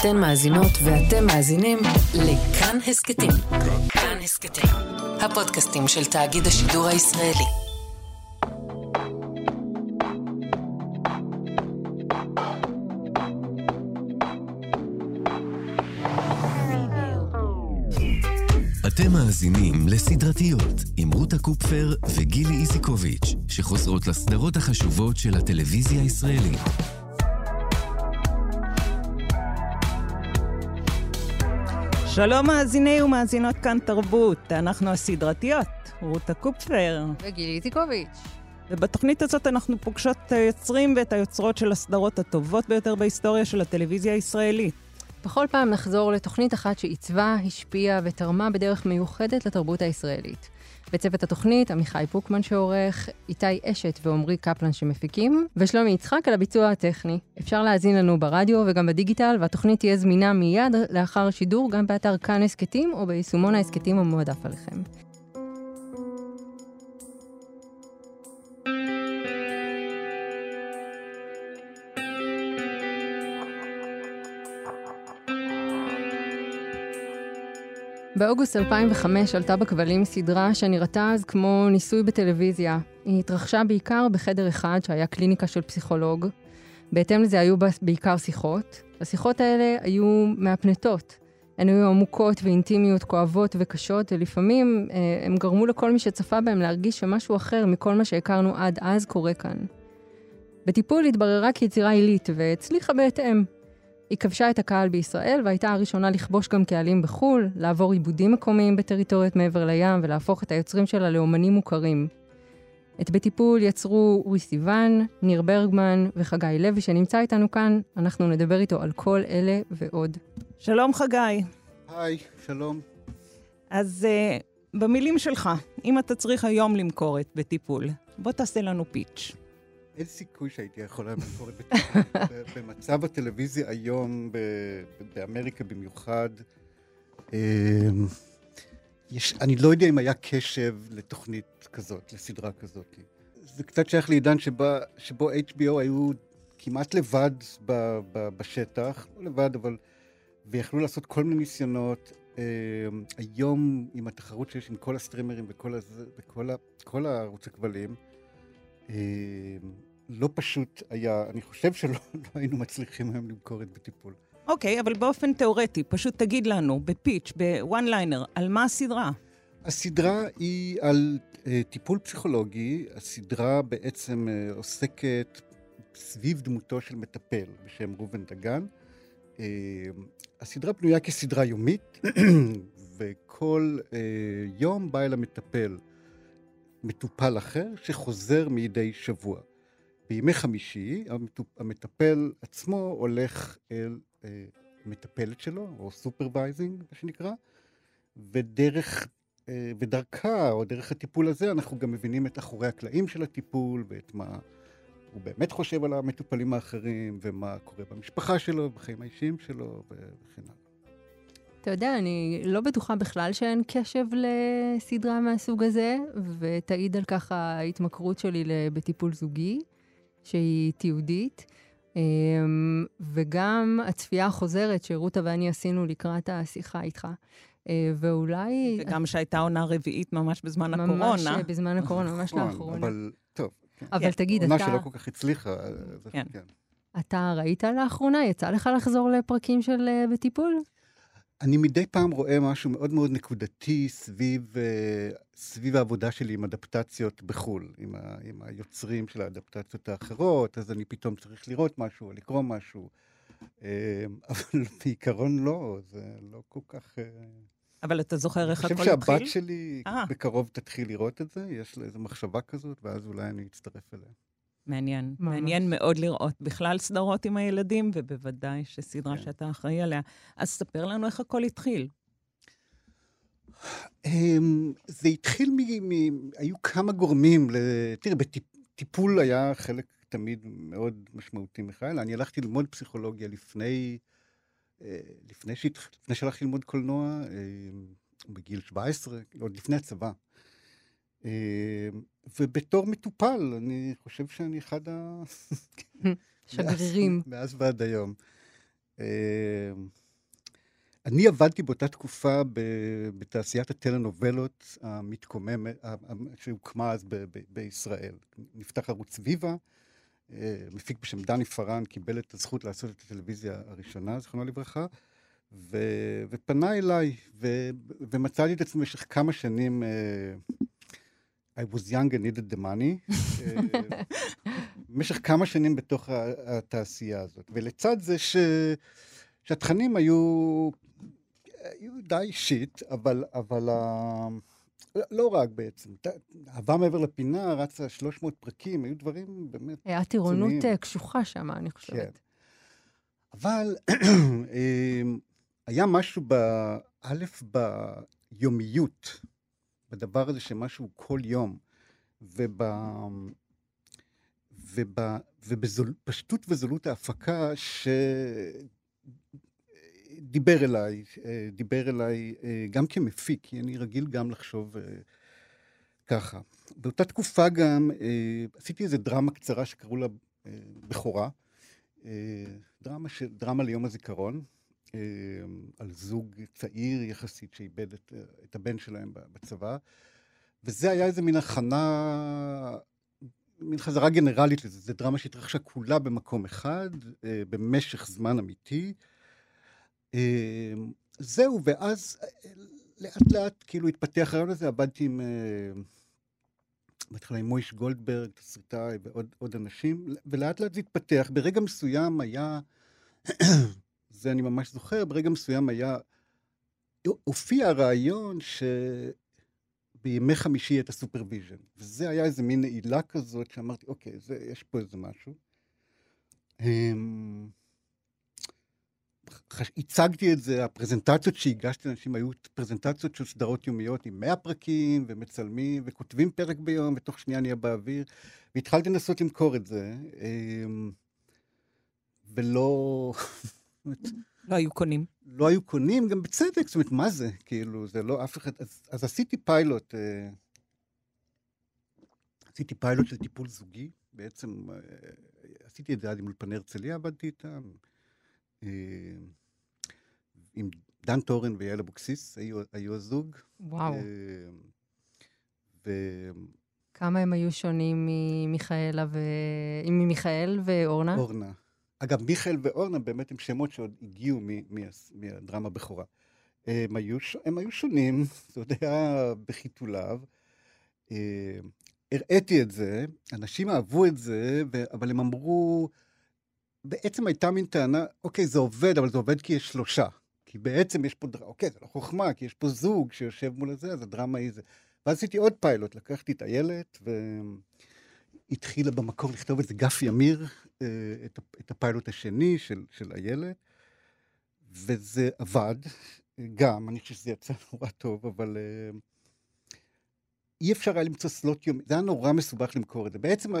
אתן מאזינות ואתם מאזינים לכאן הסכתים. כאן הסכתים, הפודקאסטים של תאגיד השידור הישראלי. אתם מאזינים לסדרתיות עם רותה קופפר וגילי איזיקוביץ', שחוזרות לסדרות החשובות של הטלוויזיה הישראלית. שלום מאזיני ומאזינות כאן תרבות, אנחנו הסדרתיות, רותה קופפר. וגילי איזיקוביץ'. ובתוכנית הזאת אנחנו פוגשות את היוצרים ואת היוצרות של הסדרות הטובות ביותר בהיסטוריה של הטלוויזיה הישראלית. בכל פעם נחזור לתוכנית אחת שעיצבה, השפיעה ותרמה בדרך מיוחדת לתרבות הישראלית. בצוות התוכנית, עמיחי פוקמן שעורך, איתי אשת ועמרי קפלן שמפיקים, ושלומי יצחק על הביצוע הטכני. אפשר להאזין לנו ברדיו וגם בדיגיטל, והתוכנית תהיה זמינה מיד לאחר השידור גם באתר כאן הסכתים או ביישומון ההסכתים המועדף עליכם. באוגוסט 2005 עלתה בכבלים סדרה שנראתה אז כמו ניסוי בטלוויזיה. היא התרחשה בעיקר בחדר אחד שהיה קליניקה של פסיכולוג. בהתאם לזה היו בעיקר שיחות. השיחות האלה היו מהפנטות. הן היו עמוקות ואינטימיות, כואבות וקשות, ולפעמים אה, הם גרמו לכל מי שצפה בהם להרגיש שמשהו אחר מכל מה שהכרנו עד אז קורה כאן. בטיפול התבררה כיצירה עילית והצליחה בהתאם. היא כבשה את הקהל בישראל והייתה הראשונה לכבוש גם קהלים בחו"ל, לעבור עיבודים מקומיים בטריטוריות מעבר לים ולהפוך את היוצרים שלה לאומנים מוכרים. את בטיפול יצרו אורי סיוון, ניר ברגמן וחגי לוי שנמצא איתנו כאן. אנחנו נדבר איתו על כל אלה ועוד. שלום חגי. היי, שלום. אז uh, במילים שלך, אם אתה צריך היום למכור את בטיפול, בוא תעשה לנו פיץ'. אין סיכוי שהייתי יכול היום את בטיפול. במצב הטלוויזיה היום, באמריקה במיוחד, אמ, יש, אני לא יודע אם היה קשב לתוכנית כזאת, לסדרה כזאת. זה קצת שייך לעידן שבה, שבו HBO היו כמעט לבד ב, ב, בשטח, לא לבד, אבל... ויכלו לעשות כל מיני ניסיונות. אמ, היום, עם התחרות שיש עם כל הסטרימרים וכל, הזה, וכל ה, כל הערוץ הכבלים, אמ, לא פשוט היה, אני חושב שלא לא היינו מצליחים היום למכור את בטיפול. אוקיי, okay, אבל באופן תיאורטי, פשוט תגיד לנו, בפיץ', בוואן ליינר, על מה הסדרה? הסדרה היא על uh, טיפול פסיכולוגי. הסדרה בעצם uh, עוסקת סביב דמותו של מטפל בשם ראובן דגן. Uh, הסדרה בנויה כסדרה יומית, וכל uh, יום בא אל המטפל מטופל אחר שחוזר מדי שבוע. בימי חמישי המטפל עצמו הולך אל אה, מטפלת שלו, או supervising, מה שנקרא, ודרך, אה, ודרכה, או דרך הטיפול הזה, אנחנו גם מבינים את אחורי הקלעים של הטיפול, ואת מה הוא באמת חושב על המטופלים האחרים, ומה קורה במשפחה שלו, בחיים האישיים שלו, וכן הלאה. אתה יודע, אני לא בטוחה בכלל שאין קשב לסדרה מהסוג הזה, ותעיד על כך ההתמכרות שלי בטיפול זוגי. שהיא תיעודית, אמ, וגם הצפייה החוזרת שרותה ואני עשינו לקראת השיחה איתך. אה, ואולי... וגם שהייתה עונה רביעית ממש בזמן ממש הקורונה. ממש בזמן הקורונה, ממש נכון, לאחרונה. אבל טוב. כן. אבל תגיד, אתה... עונה שלא כל כך הצליחה. כן. כן. אתה ראית לאחרונה? יצא לך לחזור לפרקים של אה, בטיפול? אני מדי פעם רואה משהו מאוד מאוד נקודתי סביב, אה, סביב העבודה שלי עם אדפטציות בחו"ל, עם, ה, עם היוצרים של האדפטציות האחרות, אז אני פתאום צריך לראות משהו, לקרוא משהו. אה, אבל בעיקרון לא, זה לא כל כך... אה, אבל אתה זוכר איך הכל התחיל? אני חושב שהבת שלי בקרוב תתחיל לראות את זה, יש לה איזו מחשבה כזאת, ואז אולי אני אצטרף אליה. מעניין. ממש. מעניין מאוד לראות בכלל סדרות עם הילדים, ובוודאי שסדרה כן. שאתה אחראי עליה. אז ספר לנו איך הכל התחיל. אמ, זה התחיל מ... מ היו כמה גורמים. תראה, בטיפול היה חלק תמיד מאוד משמעותי, מיכאל. אני הלכתי ללמוד פסיכולוגיה לפני, אה, לפני, שהת... לפני שהלכתי ללמוד קולנוע, אמ, בגיל 17, עוד לפני הצבא. אמ, ובתור מטופל, אני חושב שאני אחד ה... שגרירים. מאז ועד היום. אני עבדתי באותה תקופה בתעשיית הטלנובלות המתקוממת, שהוקמה אז בישראל. נפתח ערוץ ויבה, מפיק בשם דני פארן קיבל את הזכות לעשות את הטלוויזיה הראשונה, זכרונו לברכה, ו, ופנה אליי, ו, ומצאתי את עצמי במשך כמה שנים, uh, I was young and needed the money, uh, במשך כמה שנים בתוך התעשייה הזאת. ולצד זה ש, שהתכנים היו, היו די שיט, אבל, אבל לא רק בעצם. אהבה מעבר לפינה, רצה 300 פרקים, היו דברים באמת היה טירונות אה, קשוחה שם, אני חושבת. כן. אבל היה משהו, באלף, ביומיות, בדבר הזה שמשהו כל יום, וב... וב... ובפשטות וזולות ההפקה שדיבר אליי, דיבר אליי גם כמפיק, כי אני רגיל גם לחשוב ככה. באותה תקופה גם עשיתי איזו דרמה קצרה שקראו לה בכורה, דרמה, ש... דרמה ליום הזיכרון, על זוג צעיר יחסית שאיבד את, את הבן שלהם בצבא, וזה היה איזה מין הכנה, מין חזרה גנרלית לזה. זו דרמה שהתרחשה כולה במקום אחד, במשך זמן אמיתי. זהו, ואז לאט לאט כאילו התפתח הרעיון הזה, עבדתי עם... בהתחלה עם מויש גולדברג, תסריטאי ועוד אנשים, ולאט לאט זה התפתח. ברגע מסוים היה זה אני ממש זוכר, ברגע מסוים היה, הופיע הרעיון שבימי חמישי יהיה את ה supervision. וזה היה איזה מין נעילה כזאת, שאמרתי, אוקיי, זה, יש פה איזה משהו. אמ, הצגתי את זה, הפרזנטציות שהגשתי לאנשים היו פרזנטציות של סדרות יומיות עם 100 פרקים, ומצלמים, וכותבים פרק ביום, ותוך שנייה נהיה באוויר, והתחלתי לנסות למכור את זה, אמ, ולא... לא היו קונים. לא היו קונים, גם בצדק, זאת אומרת, מה זה? כאילו, זה לא אף אחד... אז, אז עשיתי פיילוט, אה, עשיתי פיילוט של טיפול זוגי, בעצם אה, עשיתי את זה עד עם אולפני הרצליה, עבדתי איתם, אה, עם דן טורן ויעל אבוקסיס, היו, היו הזוג. וואו. ו... כמה הם היו שונים ממיכאלה ו... ממיכאל ואורנה? אורנה. אגב, מיכאל ואורנה באמת הם שמות שעוד הגיעו מהדרמה בכורה. הם הם היו שונים, עוד היה בחיתוליו. אה, הראיתי את זה, אנשים אהבו את זה, אבל הם אמרו, בעצם הייתה מין טענה, אוקיי, זה עובד, אבל זה עובד כי יש שלושה. כי בעצם יש פה, דרמה, אוקיי, זה לא חוכמה, כי יש פה זוג שיושב מול הזה, אז הדרמה היא זה. ואז עשיתי עוד פיילוט, לקחתי את איילת, והתחילה במקור לכתוב את זה גפי אמיר, את, את הפיילוט השני של, של איילת, וזה עבד גם, אני חושב שזה יצא נורא טוב, אבל uh, אי אפשר היה למצוא סלוט יומי, זה היה נורא מסובך למכור את זה. בעצם,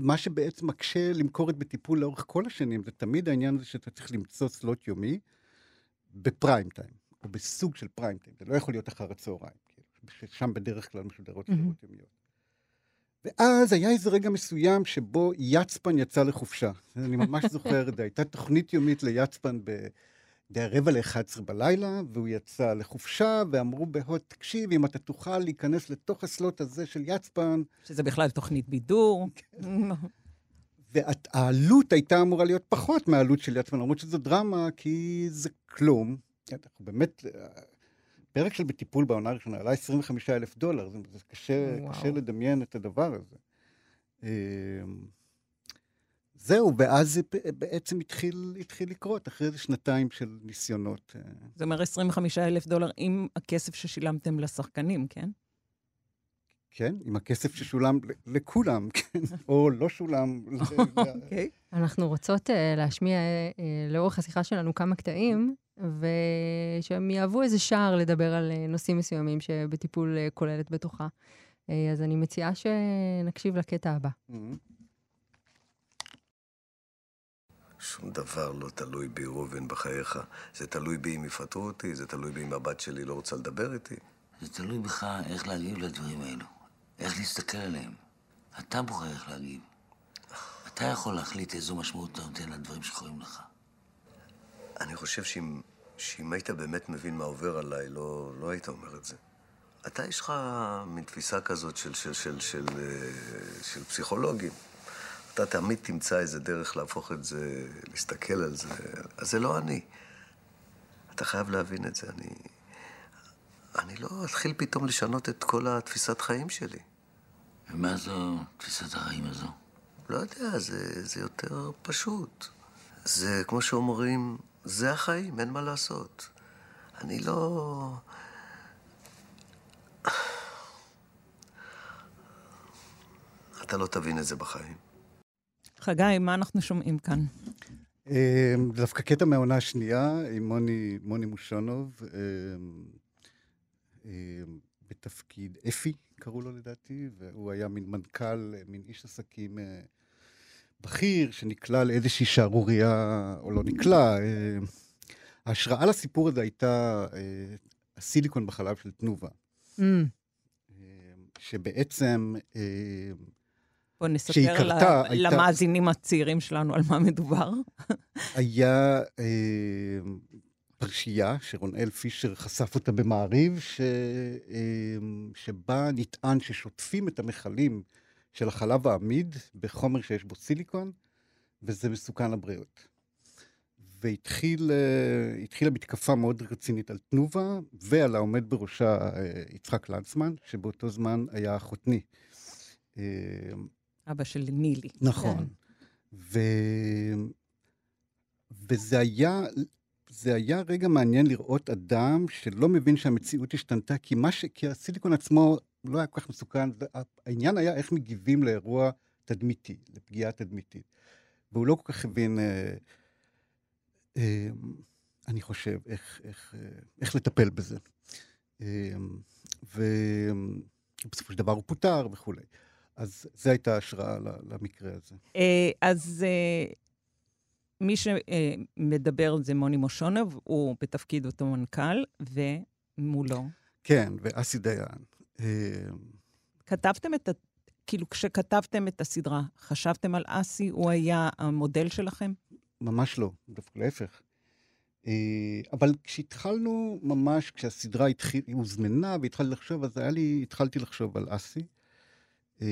מה שבעצם מקשה למכור את בטיפול לאורך כל השנים, זה תמיד העניין הזה שאתה צריך למצוא סלוט יומי בפריים טיים, או בסוג של פריים טיים, זה לא יכול להיות אחר הצהריים, כאילו, שם בדרך כלל משודרות סדרות יומיות. ואז היה איזה רגע מסוים שבו יצפן יצא לחופשה. אני ממש זוכר זה. הייתה תוכנית יומית ליצפן ב... די רבע ל-11 בלילה, והוא יצא לחופשה, ואמרו בהוט, תקשיב, אם אתה תוכל להיכנס לתוך הסלוט הזה של יצפן... שזה בכלל תוכנית בידור. והעלות הייתה אמורה להיות פחות מהעלות של יצפן, למרות שזו דרמה, כי זה כלום. אנחנו באמת, פרק של בטיפול בעונה הראשונה עלה 25 אלף דולר, זה, זה קשה, קשה לדמיין את הדבר הזה. אמ, זהו, ואז זה בעצם התחיל, התחיל לקרות, אחרי איזה שנתיים של ניסיונות. אה. זה אומר 25 אלף דולר עם הכסף ששילמתם לשחקנים, כן? כן, עם הכסף ששולם לכולם, כן, או לא שולם. אוקיי. אנחנו רוצות uh, להשמיע uh, לאורך השיחה שלנו כמה קטעים ושהם יהוו איזה שער לדבר על אה, נושאים מסוימים שבטיפול אה, כוללת בתוכה. אה, אז אני מציעה שנקשיב לקטע הבא. שום דבר לא תלוי בי, ראובן, בחייך. זה תלוי בי אם יפטרו אותי, זה תלוי בי אם הבת שלי לא רוצה לדבר איתי. זה תלוי בך איך להגיב לדברים האלו, איך להסתכל עליהם. אתה בוחר איך להגיב. אתה יכול להחליט איזו משמעות אתה נותן לדברים שקורים לך. חושב שאם, שאם היית באמת מבין מה עובר עליי, לא, לא היית אומר את זה. אתה, יש לך מין תפיסה כזאת של, של, של, של, של, של פסיכולוגים. אתה תמיד תמצא איזה דרך להפוך את זה, להסתכל על זה. אז זה לא אני. אתה חייב להבין את זה. אני, אני לא אתחיל פתאום לשנות את כל התפיסת חיים שלי. ומה זו תפיסת החיים הזו? לא יודע, זה, זה יותר פשוט. זה, כמו שאומרים, זה החיים, אין מה לעשות. אני לא... אתה לא תבין את זה בחיים. חגי, מה אנחנו שומעים כאן? אמ, דווקא קטע מהעונה השנייה עם מוני, מוני מושונוב, אמ, אמ, בתפקיד אפי, קראו לו לדעתי, והוא היה מין מנכ"ל, מין איש עסקים אה, בכיר, שנקלע לאיזושהי שערורייה, או לא נקלע. ההשראה לסיפור הזה הייתה אה, הסיליקון בחלב של תנובה. Mm. שבעצם... בוא נספר לה, הייתה, למאזינים הצעירים שלנו על מה מדובר. היה אה, פרשייה שרונאל פישר חשף אותה במעריב, ש, אה, שבה נטען ששוטפים את המכלים של החלב העמיד בחומר שיש בו סיליקון, וזה מסוכן לבריאות. והתחילה אה, מתקפה מאוד רצינית על תנובה ועל העומד בראשה אה, יצחק לנצמן, שבאותו זמן היה חותני. אה, אבא של נילי. נכון. כן. ו... וזה היה, זה היה רגע מעניין לראות אדם שלא מבין שהמציאות השתנתה, כי, ש... כי הסיליקון עצמו לא היה כל כך מסוכן, העניין היה איך מגיבים לאירוע תדמיתי, לפגיעה תדמיתית. והוא לא כל כך הבין, אה, אה, אני חושב, איך, איך, אה, איך לטפל בזה. אה, ובסופו של דבר הוא פוטר וכולי. אז זו הייתה השראה למקרה הזה. אז מי שמדבר זה מוני מושונוב, הוא בתפקיד אותו מנכ"ל, ומולו. כן, ואסי דיין. אה, כתבתם את ה... כאילו, כשכתבתם את הסדרה, חשבתם על אסי? הוא היה המודל שלכם? ממש לא, דווקא להפך. אבל כשהתחלנו ממש, כשהסדרה התחיל, הוזמנה והתחלתי לחשוב, אז היה לי, התחלתי לחשוב על אסי. אה,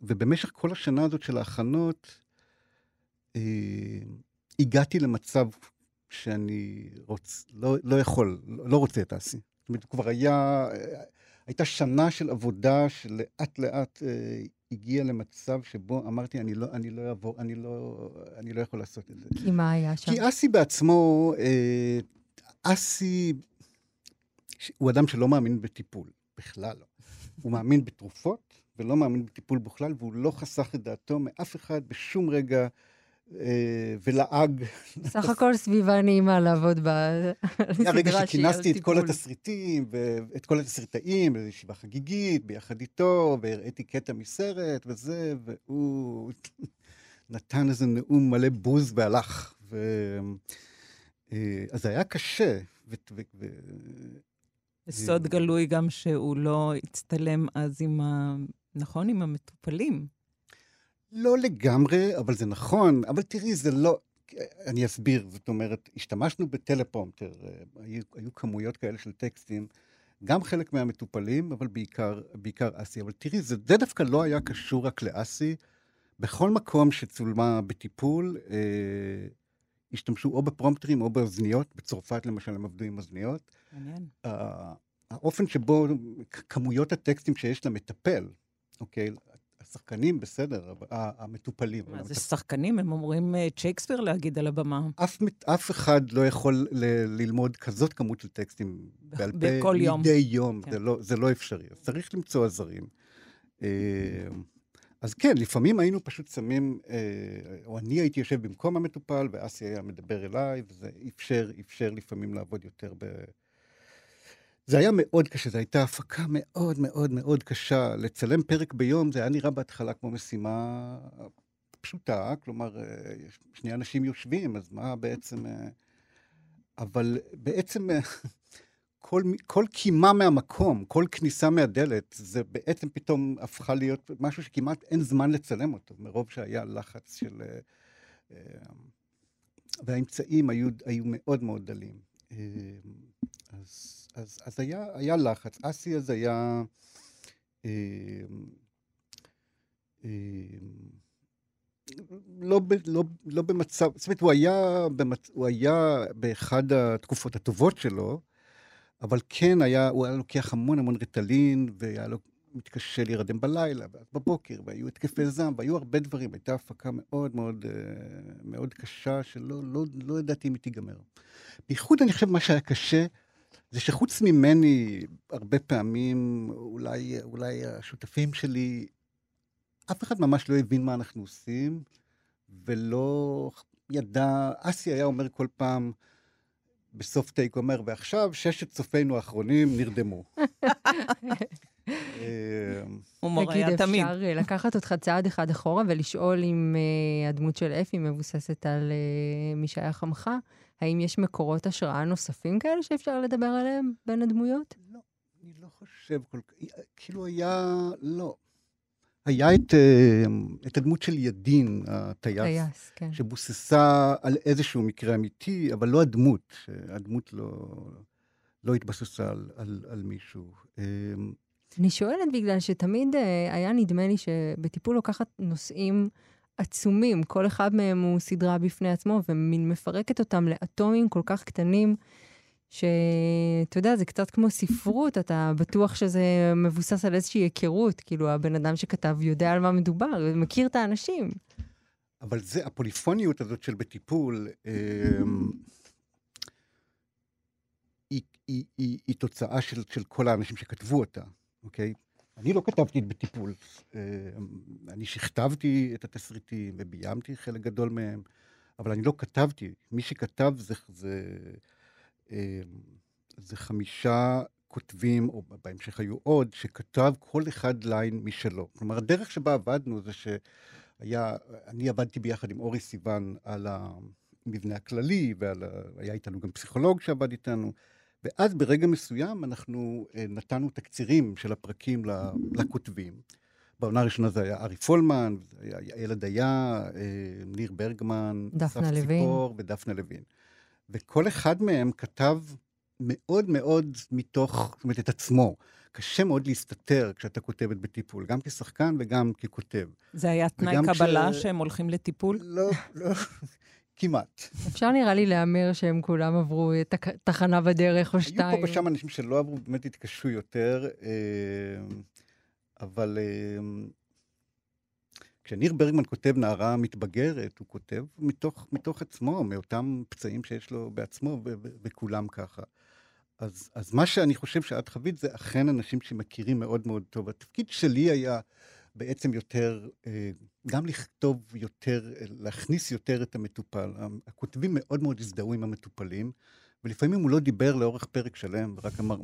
ובמשך כל השנה הזאת של ההכנות, אה, הגעתי למצב שאני רוצ, לא, לא יכול, לא רוצה את האסי. זאת אומרת, כבר היה, הייתה שנה של עבודה שלאט לאט אה, הגיעה למצב שבו אמרתי, אני לא, אני לא אעבור, אני לא, אני לא יכול לעשות את זה. כי מה היה שם? כי אסי בעצמו, אה, אסי, הוא אדם שלא מאמין בטיפול, בכלל לא. הוא מאמין בתרופות, ולא מאמין בטיפול בכלל, והוא לא חסך את דעתו מאף אחד בשום רגע, אה, ולעג. סך הכל סביבה נעימה לעבוד בסדרה שהיא על טיפול. הרגע שכינסתי את כל התסריטים, ואת כל התסריטאים, לישיבה חגיגית, ביחד איתו, והראיתי קטע מסרט וזה, והוא נתן איזה נאום מלא בוז והלך. ו... אה, אז זה היה קשה. ו... ו... סוד גלוי גם שהוא לא הצטלם אז עם ה... נכון? עם המטופלים. לא לגמרי, אבל זה נכון. אבל תראי, זה לא... אני אסביר. זאת אומרת, השתמשנו בטלפרומטר, היו, היו כמויות כאלה של טקסטים, גם חלק מהמטופלים, אבל בעיקר, בעיקר אסי. אבל תראי, זה, זה דווקא לא היה קשור רק לאסי. בכל מקום שצולמה בטיפול, אה, השתמשו או בפרומפטרים או באוזניות. בצרפת, למשל, הם עבדו עם אוזניות. מעניין. האופן שבו כמויות הטקסטים שיש למטפל, אוקיי? השחקנים בסדר, אבל המטופלים. מה זה שחקנים? הם אומרים אה, צ'ייקספיר להגיד על הבמה. אף, אף אחד לא יכול ל- ללמוד כזאת כמות של טקסטים בעל פה בכל יום. מדי יום, כן. זה, לא, זה לא אפשרי. אז צריך למצוא עזרים. אה, אז כן, לפעמים היינו פשוט שמים, אה, או אני הייתי יושב במקום המטופל, ואסי היה מדבר אליי, וזה אפשר, אפשר לפעמים לעבוד יותר ב... זה היה מאוד קשה, זו הייתה הפקה מאוד מאוד מאוד קשה. לצלם פרק ביום, זה היה נראה בהתחלה כמו משימה פשוטה, כלומר, אה, שני אנשים יושבים, אז מה בעצם... אה, אבל בעצם אה, כל, כל קימה מהמקום, כל כניסה מהדלת, זה בעצם פתאום הפכה להיות משהו שכמעט אין זמן לצלם אותו, מרוב שהיה לחץ של... והאמצעים היו, היו מאוד מאוד דלים. אז, אז, אז היה, היה לחץ. אסי אז היה... אה, אה, לא, ב, לא, לא במצב, זאת אומרת, הוא היה, במצ, הוא היה באחד התקופות הטובות שלו, אבל כן היה, הוא היה לוקח המון המון ריטלין, והיה לו מתקשה להירדם בלילה, ואז בבוקר, והיו התקפי זעם, והיו הרבה דברים. הייתה הפקה מאוד מאוד, אה, מאוד קשה, שלא לא, לא ידעתי אם היא תיגמר. בייחוד, אני חושב, מה שהיה קשה, זה שחוץ ממני, הרבה פעמים, אולי, אולי השותפים שלי, אף אחד ממש לא הבין מה אנחנו עושים, ולא ידע, אסי היה אומר כל פעם, בסוף טייק אומר, ועכשיו ששת צופינו האחרונים נרדמו. הומור היה תמיד. תגיד, אפשר לקחת אותך צעד אחד אחורה ולשאול אם uh, הדמות של אפי מבוססת על uh, מי שהיה חמך? האם יש מקורות השראה נוספים כאלה שאפשר לדבר עליהם בין הדמויות? לא, אני לא חושב כל כך, כאילו היה, לא. היה את, אה, את הדמות של ידין, הטייס, טייס, כן. שבוססה על איזשהו מקרה אמיתי, אבל לא הדמות, הדמות לא, לא התבססה על, על, על מישהו. אני שואלת בגלל שתמיד אה, היה נדמה לי שבטיפול לוקחת נושאים עצומים, כל אחד מהם הוא סדרה בפני עצמו, ומין מפרקת אותם לאטומים כל כך קטנים, שאתה יודע, זה קצת כמו ספרות, אתה בטוח שזה מבוסס על איזושהי היכרות, כאילו הבן אדם שכתב יודע על מה מדובר, מכיר את האנשים. אבל זה, הפוליפוניות הזאת של בטיפול, אה, היא, היא, היא, היא תוצאה של, של כל האנשים שכתבו אותה. אוקיי? אני לא כתבתי בטיפול. אה, אני שכתבתי את התסריטים וביימתי חלק גדול מהם, אבל אני לא כתבתי. מי שכתב זה, זה, אה, זה חמישה כותבים, או בהמשך היו עוד, שכתב כל אחד ליין משלו. כלומר, הדרך שבה עבדנו זה שהיה, אני עבדתי ביחד עם אורי סיוון על המבנה הכללי, והיה איתנו גם פסיכולוג שעבד איתנו. ואז ברגע מסוים אנחנו אה, נתנו תקצירים של הפרקים לכותבים. בעונה הראשונה זה היה ארי פולמן, ילד היה, אה, ניר ברגמן, דפנה לוין. ציפור ודפנה לוין. וכל אחד מהם כתב מאוד מאוד מתוך, זאת אומרת, את עצמו. קשה מאוד להסתתר כשאתה כותבת בטיפול, גם כשחקן וגם ככותב. זה היה תנאי קבלה כש... שהם הולכים לטיפול? לא, לא. כמעט. אפשר נראה לי להמר שהם כולם עברו את התחנה בדרך או שתיים. היו פה ושם אנשים שלא עברו, באמת התקשו יותר, אה, אבל אה, כשניר ברגמן כותב נערה מתבגרת, הוא כותב מתוך, מתוך עצמו, מאותם פצעים שיש לו בעצמו, וכולם ככה. אז, אז מה שאני חושב שאת חווית זה אכן אנשים שמכירים מאוד מאוד טוב. התפקיד שלי היה בעצם יותר, אה, גם לכתוב יותר, להכניס יותר את המטופל. הכותבים מאוד מאוד הזדהו עם המטופלים, ולפעמים הוא לא דיבר לאורך פרק שלם, ורק אמר,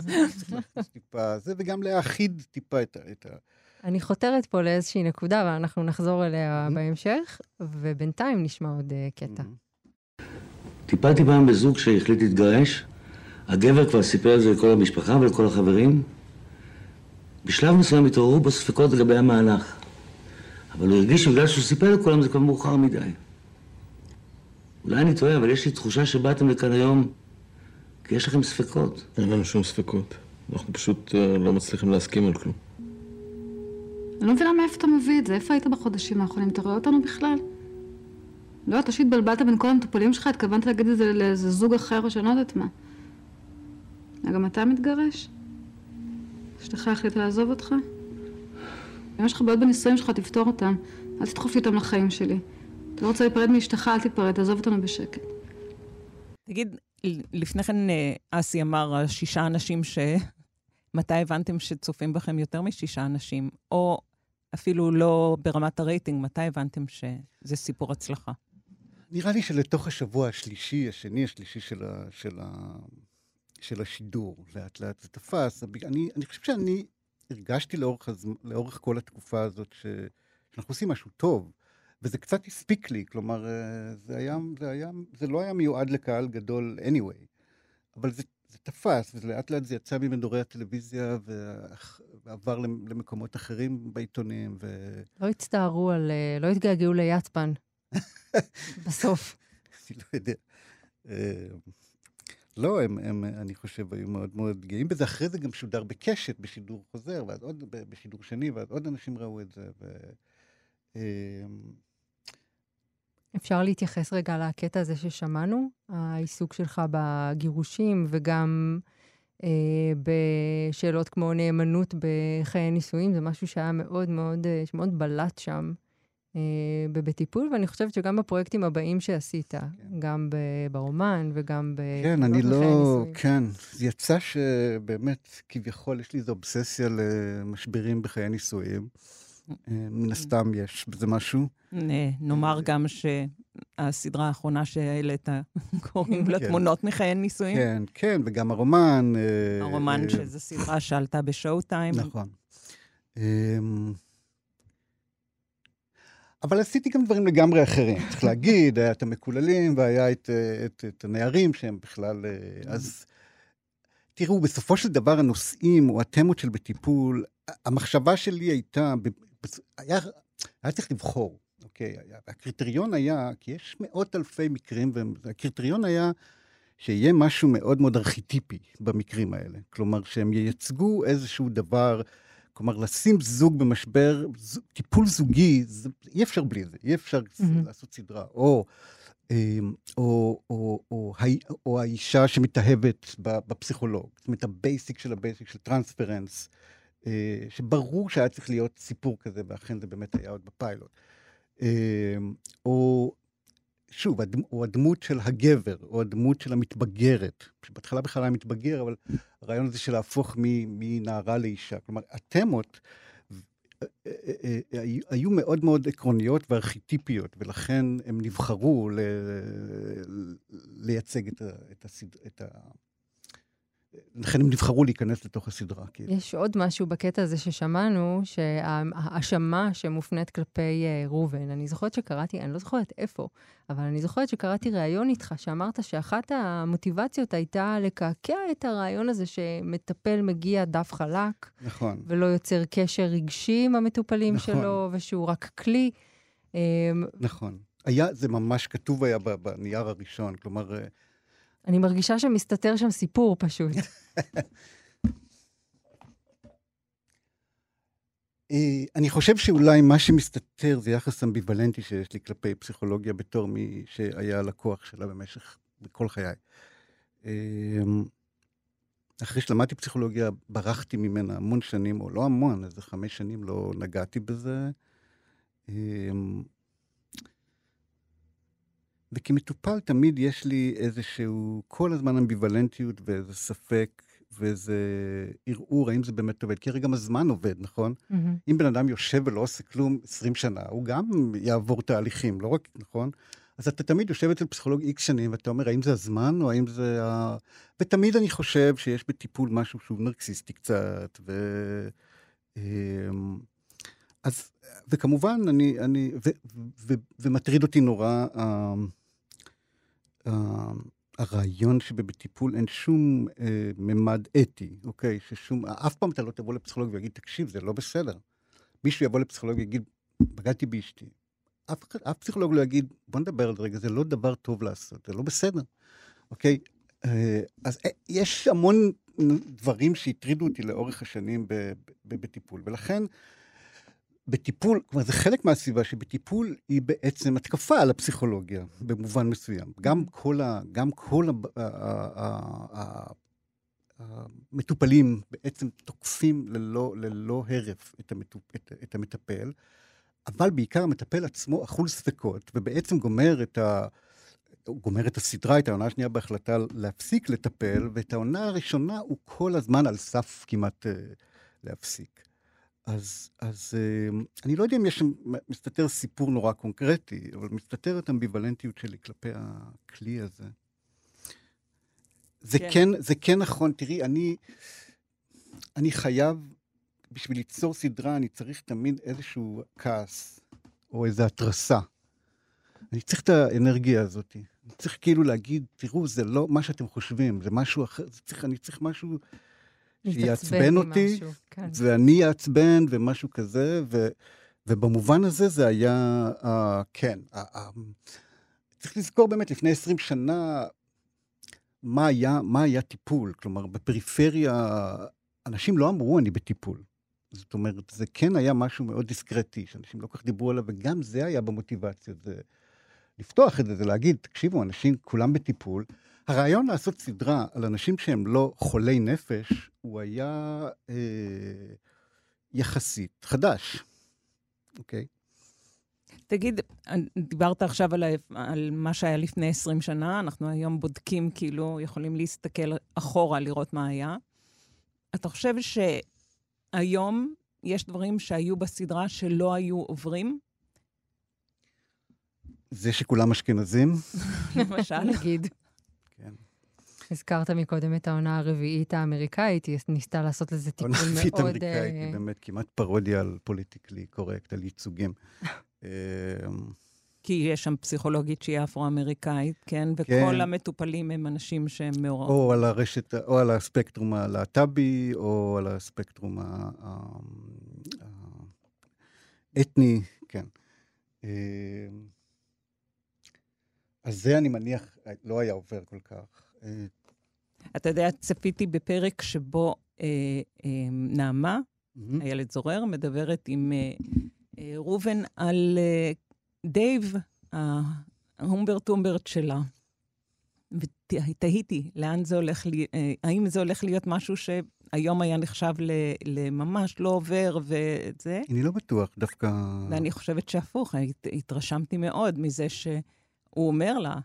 צריך להכניס טיפה זה, וגם להאחיד טיפה את ה... אני חותרת פה לאיזושהי נקודה, ואנחנו נחזור אליה בהמשך, ובינתיים נשמע עוד אה, קטע. טיפלתי פעם בזוג שהחליט להתגרש. הגבר כבר סיפר את זה לכל המשפחה ולכל החברים. בשלב מסוים התעוררו בו ספקות לגבי המהלך. אבל הוא הרגיש שבגלל שהוא סיפר לכולם זה כבר מאוחר מדי. אולי אני טועה, אבל יש לי תחושה שבאתם לכאן היום כי יש לכם ספקות. אין לנו שום ספקות. אנחנו פשוט uh, לא מצליחים להסכים על כלום. אני לא מבינה מאיפה אתה מביא את זה. איפה היית בחודשים האחרונים? אתה רואה אותנו בכלל? לא, אתה שהתבלבלת בין כל המטופלים שלך, התכוונת להגיד את זה לאיזה זוג אחר או שאני לא יודעת מה. גם אתה מתגרש? אשתך החליטה לעזוב אותך? אם יש לך בעיות בנישואים שלך, תפתור אותם. אל תדחוף לי אותם לחיים שלי. אתה לא רוצה להיפרד מאשתך, אל תיפרד, תעזוב אותנו בשקט. תגיד, לפני כן אה, אסי אמר, שישה אנשים ש... מתי הבנתם שצופים בכם יותר משישה אנשים? או אפילו לא ברמת הרייטינג, מתי הבנתם שזה סיפור הצלחה? נראה לי שלתוך השבוע השלישי, השני, השלישי של, ה, של, ה, של השידור, לאט לאט זה תפס. אני, אני חושב שאני הרגשתי לאורך, הז... לאורך כל התקופה הזאת ש... שאנחנו עושים משהו טוב, וזה קצת הספיק לי, כלומר, אה, זה, היה, זה, היה, זה לא היה מיועד לקהל גדול anyway, אבל זה, זה תפס, ולאט לאט זה יצא ממדורי הטלוויזיה ועבר למקומות אחרים בעיתונים. ו... לא הצטערו על, אה, לא התגעגעו ליצפן בסוף. אני לא יודע. לא, הם, הם, אני חושב, היו מאוד מאוד גאים בזה. אחרי זה גם שודר בקשת, בשידור חוזר, ואז עוד, בשידור שני, ואז עוד אנשים ראו את זה. ו... אה, אפשר להתייחס רגע לקטע הזה ששמענו? העיסוק שלך בגירושים וגם אה, בשאלות כמו נאמנות בחיי נישואים, זה משהו שהיה מאוד מאוד, אה, שמאוד בלט שם בטיפול, ואני חושבת שגם בפרויקטים הבאים שעשית, כן. גם ברומן וגם ב... כן, אני לא... כן, יצא שבאמת, כביכול, יש לי איזו אובססיה למשברים בחיי נישואים. מן הסתם יש בזה משהו. נאמר גם שהסדרה האחרונה שהעלית, קוראים לה כן. תמונות מחיי נישואים. כן, כן, וגם הרומן. הרומן, אה, שזו סדרה שעלתה בשואו טיים. נכון. אבל עשיתי גם דברים לגמרי אחרים. צריך להגיד, היה את המקוללים והיה את, את, את הנערים שהם בכלל... אה, אז תראו, בסופו של דבר הנושאים או התמות של בטיפול, המחשבה שלי הייתה, היה, היה צריך לבחור, אוקיי? הקריטריון היה, כי יש מאות אלפי מקרים, והקריטריון היה שיהיה משהו מאוד מאוד ארכיטיפי במקרים האלה. כלומר, שהם ייצגו איזשהו דבר, כלומר, לשים זוג במשבר, זוג, טיפול זוגי, זה, אי אפשר בלי זה, אי אפשר mm-hmm. לעשות סדרה. או, אמ, או, או, או, או, או האישה שמתאהבת בפסיכולוג, זאת אומרת, ה basic של ה basic של transference. אה, שברור שהיה צריך להיות סיפור כזה, ואכן זה באמת היה עוד בפיילוט. אה, או, שוב, או הדמות של הגבר, או הדמות של המתבגרת, שבהתחלה בכלל היה מתבגר, אבל הרעיון הזה של להפוך מנערה לאישה. כלומר, התמות אה, היו מאוד מאוד עקרוניות וארכיטיפיות, ולכן הם נבחרו לייצג את, ה... לכן הם נבחרו להיכנס לתוך הסדרה. כאילו. יש עוד משהו בקטע הזה ששמענו, שההאשמה שמופנית כלפי uh, ראובן, אני זוכרת שקראתי, אני לא זוכרת איפה, אבל אני זוכרת שקראתי ראיון איתך, שאמרת שאחת המוטיבציות הייתה לקעקע את הרעיון הזה שמטפל מגיע דף חלק. נכון. ולא יוצר קשר רגשי עם המטופלים נכון. שלו, ושהוא רק כלי. אמ, נכון. היה, זה ממש כתוב היה בנייר הראשון, כלומר... אני מרגישה שמסתתר שם סיפור פשוט. אה, אני חושב שאולי מה שמסתתר זה יחס אמביוולנטי שיש לי כלפי פסיכולוגיה בתור מי שהיה לקוח שלה במשך, כל חיי. אמ, אחרי שלמדתי פסיכולוגיה, ברחתי ממנה המון שנים, או לא המון, איזה חמש שנים לא נגעתי בזה. אמ, וכמטופל תמיד יש לי איזשהו, כל הזמן אמביוולנטיות ואיזה ספק ואיזה ערעור, האם זה באמת עובד. כי הרי גם הזמן עובד, נכון? Mm-hmm. אם בן אדם יושב ולא עושה כלום 20 שנה, הוא גם יעבור תהליכים, לא רק, נכון? אז אתה תמיד יושב אצל פסיכולוג איקס שנים, ואתה אומר, האם זה הזמן, או האם זה ה... ותמיד אני חושב שיש בטיפול משהו שהוא נרקסיסטי קצת, ו... אמ, אז, וכמובן, אני, אני, ו, ו, ו, ומטריד אותי נורא, הרעיון שבטיפול אין שום אה, ממד אתי, אוקיי? ששום, אף פעם אתה לא תבוא לפסיכולוג ויגיד, תקשיב, זה לא בסדר. מישהו יבוא לפסיכולוג ויגיד, בגדתי באשתי. אף, אף פסיכולוג לא יגיד, בוא נדבר על זה רגע, זה לא דבר טוב לעשות, זה לא בסדר, אוקיי? אה, אז אה, יש המון דברים שהטרידו אותי לאורך השנים בטיפול, ולכן בטיפול, כלומר זה חלק מהסביבה שבטיפול היא בעצם התקפה על הפסיכולוגיה במובן מסוים. גם כל, ה, גם כל ה, ה, המטופלים בעצם תוקפים ללא, ללא הרף את, המטופ, את, את המטפל, אבל בעיקר המטפל עצמו אכול ספקות, ובעצם גומר את ה... גומר את הסדרה, את העונה השנייה בהחלטה להפסיק לטפל, ואת העונה הראשונה הוא כל הזמן על סף כמעט uh, להפסיק. אז, אז אה, אני לא יודע אם יש, מסתתר סיפור נורא קונקרטי, אבל מסתתרת אמביוולנטיות שלי כלפי הכלי הזה. זה כן, כן, זה כן נכון, תראי, אני, אני חייב, בשביל ליצור סדרה, אני צריך תמיד איזשהו כעס, או איזו התרסה. אני צריך את האנרגיה הזאת. אני צריך כאילו להגיד, תראו, זה לא מה שאתם חושבים, זה משהו אחר, זה צריך, אני צריך משהו שיעצבן אותי, כן. ואני אעצבן ומשהו כזה, ו, ובמובן הזה זה היה, uh, כן, uh, uh, צריך לזכור באמת, לפני 20 שנה, מה היה, מה היה טיפול. כלומר, בפריפריה, אנשים לא אמרו, אני בטיפול. זאת אומרת, זה כן היה משהו מאוד דיסקרטי, שאנשים לא כל כך דיברו עליו, וגם זה היה במוטיבציה. זה לפתוח את זה, זה להגיד, תקשיבו, אנשים כולם בטיפול. הרעיון לעשות סדרה על אנשים שהם לא חולי נפש, הוא היה אה, יחסית חדש, אוקיי? תגיד, דיברת עכשיו על, על מה שהיה לפני 20 שנה, אנחנו היום בודקים, כאילו, יכולים להסתכל אחורה, לראות מה היה. אתה חושב שהיום יש דברים שהיו בסדרה שלא היו עוברים? זה שכולם אשכנזים? למשל. נגיד. הזכרת מקודם את העונה הרביעית האמריקאית, היא ניסתה לעשות לזה תיקון מאוד... עונה רביעית אמריקאית היא באמת כמעט פרודיה על פוליטיקלי קורקט, על ייצוגים. אמ, כי יש שם פסיכולוגית שהיא אפרו-אמריקאית, כן? וכל כן. המטופלים הם אנשים שהם מעורבים. או על הרשת, או על הספקטרום הלהט"בי, או על הספקטרום האתני, כן. אמ, אז זה, אני מניח, לא היה עובר כל כך. אתה יודע, צפיתי בפרק שבו אה, אה, נעמה, mm-hmm. איילת זורר, מדברת עם אה, אה, ראובן על אה, דייב, ההומברט טומברט שלה. ותהיתי, לאן זה הולך, לי, אה, האם זה הולך להיות משהו שהיום היה נחשב לממש לא עובר וזה? אני לא בטוח, דווקא... ואני חושבת שהפוך, הת, התרשמתי מאוד מזה שהוא אומר לה,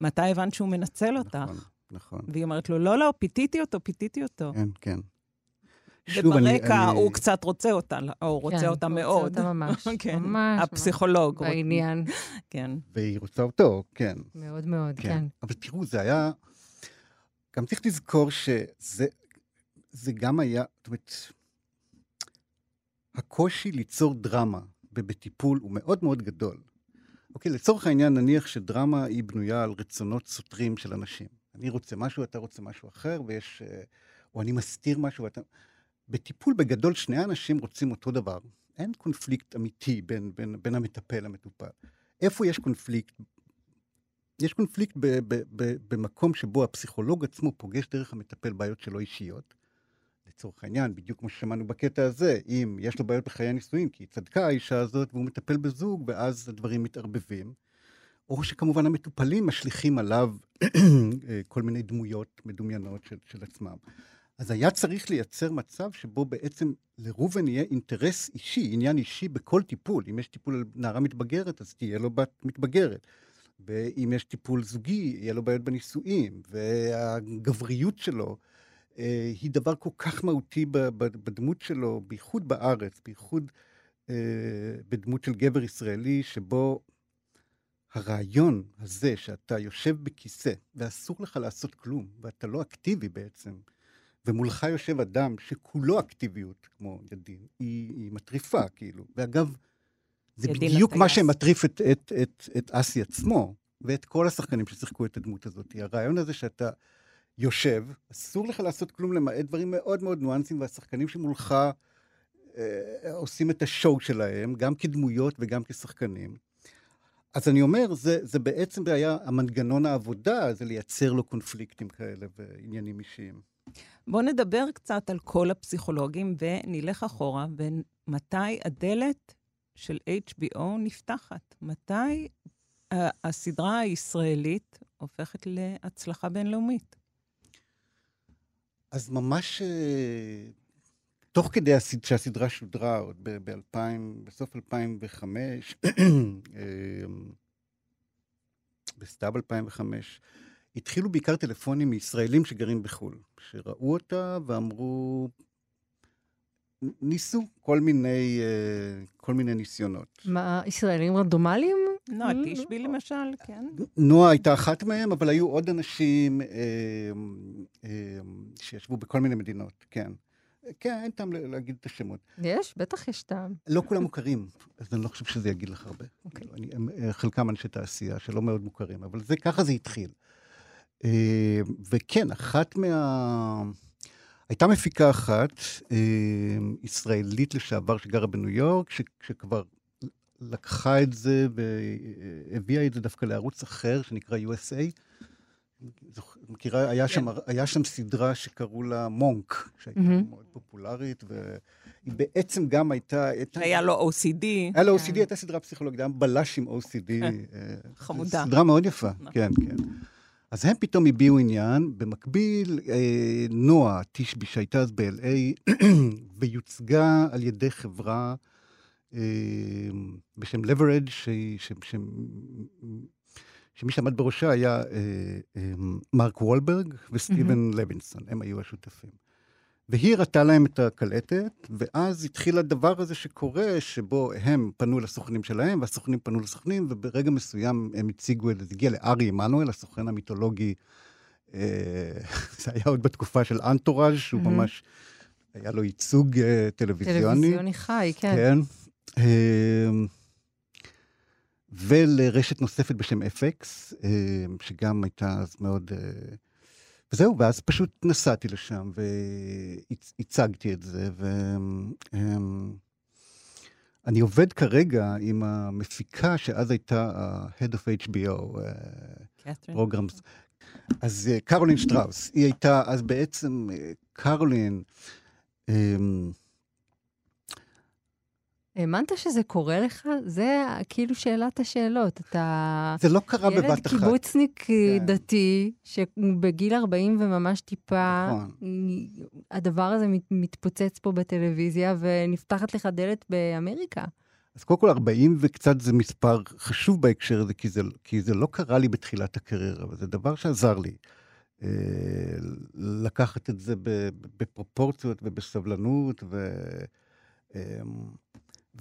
מתי הבנת שהוא מנצל אותך? נכון. והיא אומרת לו, לא, לא, פיתיתי אותו, פיתיתי אותו. כן, כן. וברקע הוא קצת רוצה אותה, או רוצה כן, אותה מאוד. רוצה אותה ממש, כן, ממש. הפסיכולוג. בעניין. כן. והיא רוצה אותו, כן. מאוד מאוד, כן. אבל תראו, זה היה... גם צריך לזכור שזה זה גם היה, זאת אומרת, הקושי ליצור דרמה בטיפול הוא מאוד מאוד גדול. אוקיי, לצורך העניין, נניח שדרמה היא בנויה על רצונות סותרים של אנשים. אני רוצה משהו, אתה רוצה משהו אחר, ויש... אה, או אני מסתיר משהו, ואתה... בטיפול בגדול שני אנשים רוצים אותו דבר. אין קונפליקט אמיתי בין, בין, בין המטפל למטופל. איפה יש קונפליקט? יש קונפליקט ב, ב, ב, במקום שבו הפסיכולוג עצמו פוגש דרך המטפל בעיות שלא אישיות. לצורך העניין, בדיוק כמו ששמענו בקטע הזה, אם יש לו בעיות בחיי הנישואים, כי היא צדקה האישה הזאת, והוא מטפל בזוג, ואז הדברים מתערבבים. או שכמובן המטופלים משליכים עליו כל מיני דמויות מדומיינות של, של עצמם. אז היה צריך לייצר מצב שבו בעצם לראובן יהיה אינטרס אישי, עניין אישי בכל טיפול. אם יש טיפול על נערה מתבגרת, אז תהיה לו בת מתבגרת. ואם יש טיפול זוגי, יהיה לו בעיות בנישואים. והגבריות שלו אה, היא דבר כל כך מהותי בדמות שלו, בייחוד בארץ, בייחוד אה, בדמות של גבר ישראלי, שבו הרעיון הזה שאתה יושב בכיסא ואסור לך לעשות כלום, ואתה לא אקטיבי בעצם, ומולך יושב אדם שכולו אקטיביות, כמו ידין, היא, היא מטריפה, כאילו. ואגב, זה בדיוק מה שמטריף את, את, את, את אסי עצמו, ואת כל השחקנים ששיחקו את הדמות הזאת. הרעיון הזה שאתה יושב, אסור לך לעשות כלום למעט דברים מאוד מאוד ניואנסים, והשחקנים שמולך אה, עושים את השואו שלהם, גם כדמויות וגם כשחקנים. אז אני אומר, זה, זה בעצם היה המנגנון העבודה, זה לייצר לו קונפליקטים כאלה ועניינים אישיים. בואו נדבר קצת על כל הפסיכולוגים ונלך אחורה, ומתי הדלת של HBO נפתחת? מתי הסדרה הישראלית הופכת להצלחה בינלאומית? אז ממש אה, תוך כדי הסד... שהסדרה שודרה, עוד ב-2000, בסוף 2005, אה, בסתיו 2005, התחילו בעיקר טלפונים מישראלים שגרים בחו"ל, שראו אותה ואמרו, ניסו כל מיני, אה, כל מיני ניסיונות. מה, ישראלים רנדומליים? נועה תשבי למשל, כן. נועה הייתה אחת מהם, אבל היו עוד אנשים אה, אה, שישבו בכל מיני מדינות, כן. כן, אין טעם להגיד את השמות. יש? בטח יש טעם. לא כולם מוכרים, אז אני לא חושב שזה יגיד לך הרבה. אוקיי. אני, הם, חלקם אנשי תעשייה שלא מאוד מוכרים, אבל זה, ככה זה התחיל. אה, וכן, אחת מה... הייתה מפיקה אחת, אה, ישראלית לשעבר, שגרה בניו יורק, ש... שכבר לקחה את זה והביאה את זה דווקא לערוץ אחר, שנקרא USA. מכירה, היה, שם, היה שם סדרה שקראו לה מונק, שהייתה mm-hmm. מאוד פופולרית, והיא בעצם גם הייתה... היה לו OCD. היה לו OCD, הייתה סדרה פסיכולוגית, היה בלש עם OCD. חמודה. סדרה מאוד יפה, כן, כן. אז הם פתאום הביעו עניין. במקביל, אה, נועה תשבי, שהייתה אז ב-LA, ויוצגה על ידי חברה אה, בשם Leverage, ש, ש, ש, שמי שעמד בראשה היה אה, אה, מרק וולברג וסטיבן mm-hmm. לוינסון, הם היו השותפים. והיא הראתה להם את הקלטת, ואז התחיל הדבר הזה שקורה, שבו הם פנו לסוכנים שלהם, והסוכנים פנו לסוכנים, וברגע מסוים הם הציגו את זה, זה הגיע לארי עמנואל, הסוכן המיתולוגי, אה, זה היה עוד בתקופה של אנטוראז', שהוא mm-hmm. ממש, היה לו ייצוג אה, טלוויזיוני. טלוויזיוני חי, כן. כן. אה, ולרשת נוספת בשם FX, אה, שגם הייתה אז מאוד... אה, וזהו, ואז פשוט נסעתי לשם והצגתי את זה, ואני עובד כרגע עם המפיקה שאז הייתה ה-Head of HBO, פרוגרמס. אז קרולין שטראוס, היא הייתה אז בעצם, קרולין, האמנת שזה קורה לך? זה כאילו שאלת השאלות. אתה... זה לא קרה בבת אחת. ילד קיבוצניק כן. דתי, שבגיל 40 וממש טיפה, נכון. הדבר הזה מתפוצץ פה בטלוויזיה, ונפתחת לך דלת באמריקה. אז קודם כל, 40 וקצת זה מספר חשוב בהקשר הזה, כי זה, כי זה לא קרה לי בתחילת הקריירה, אבל זה דבר שעזר לי. אה, לקחת את זה בפרופורציות ובסבלנות, ו...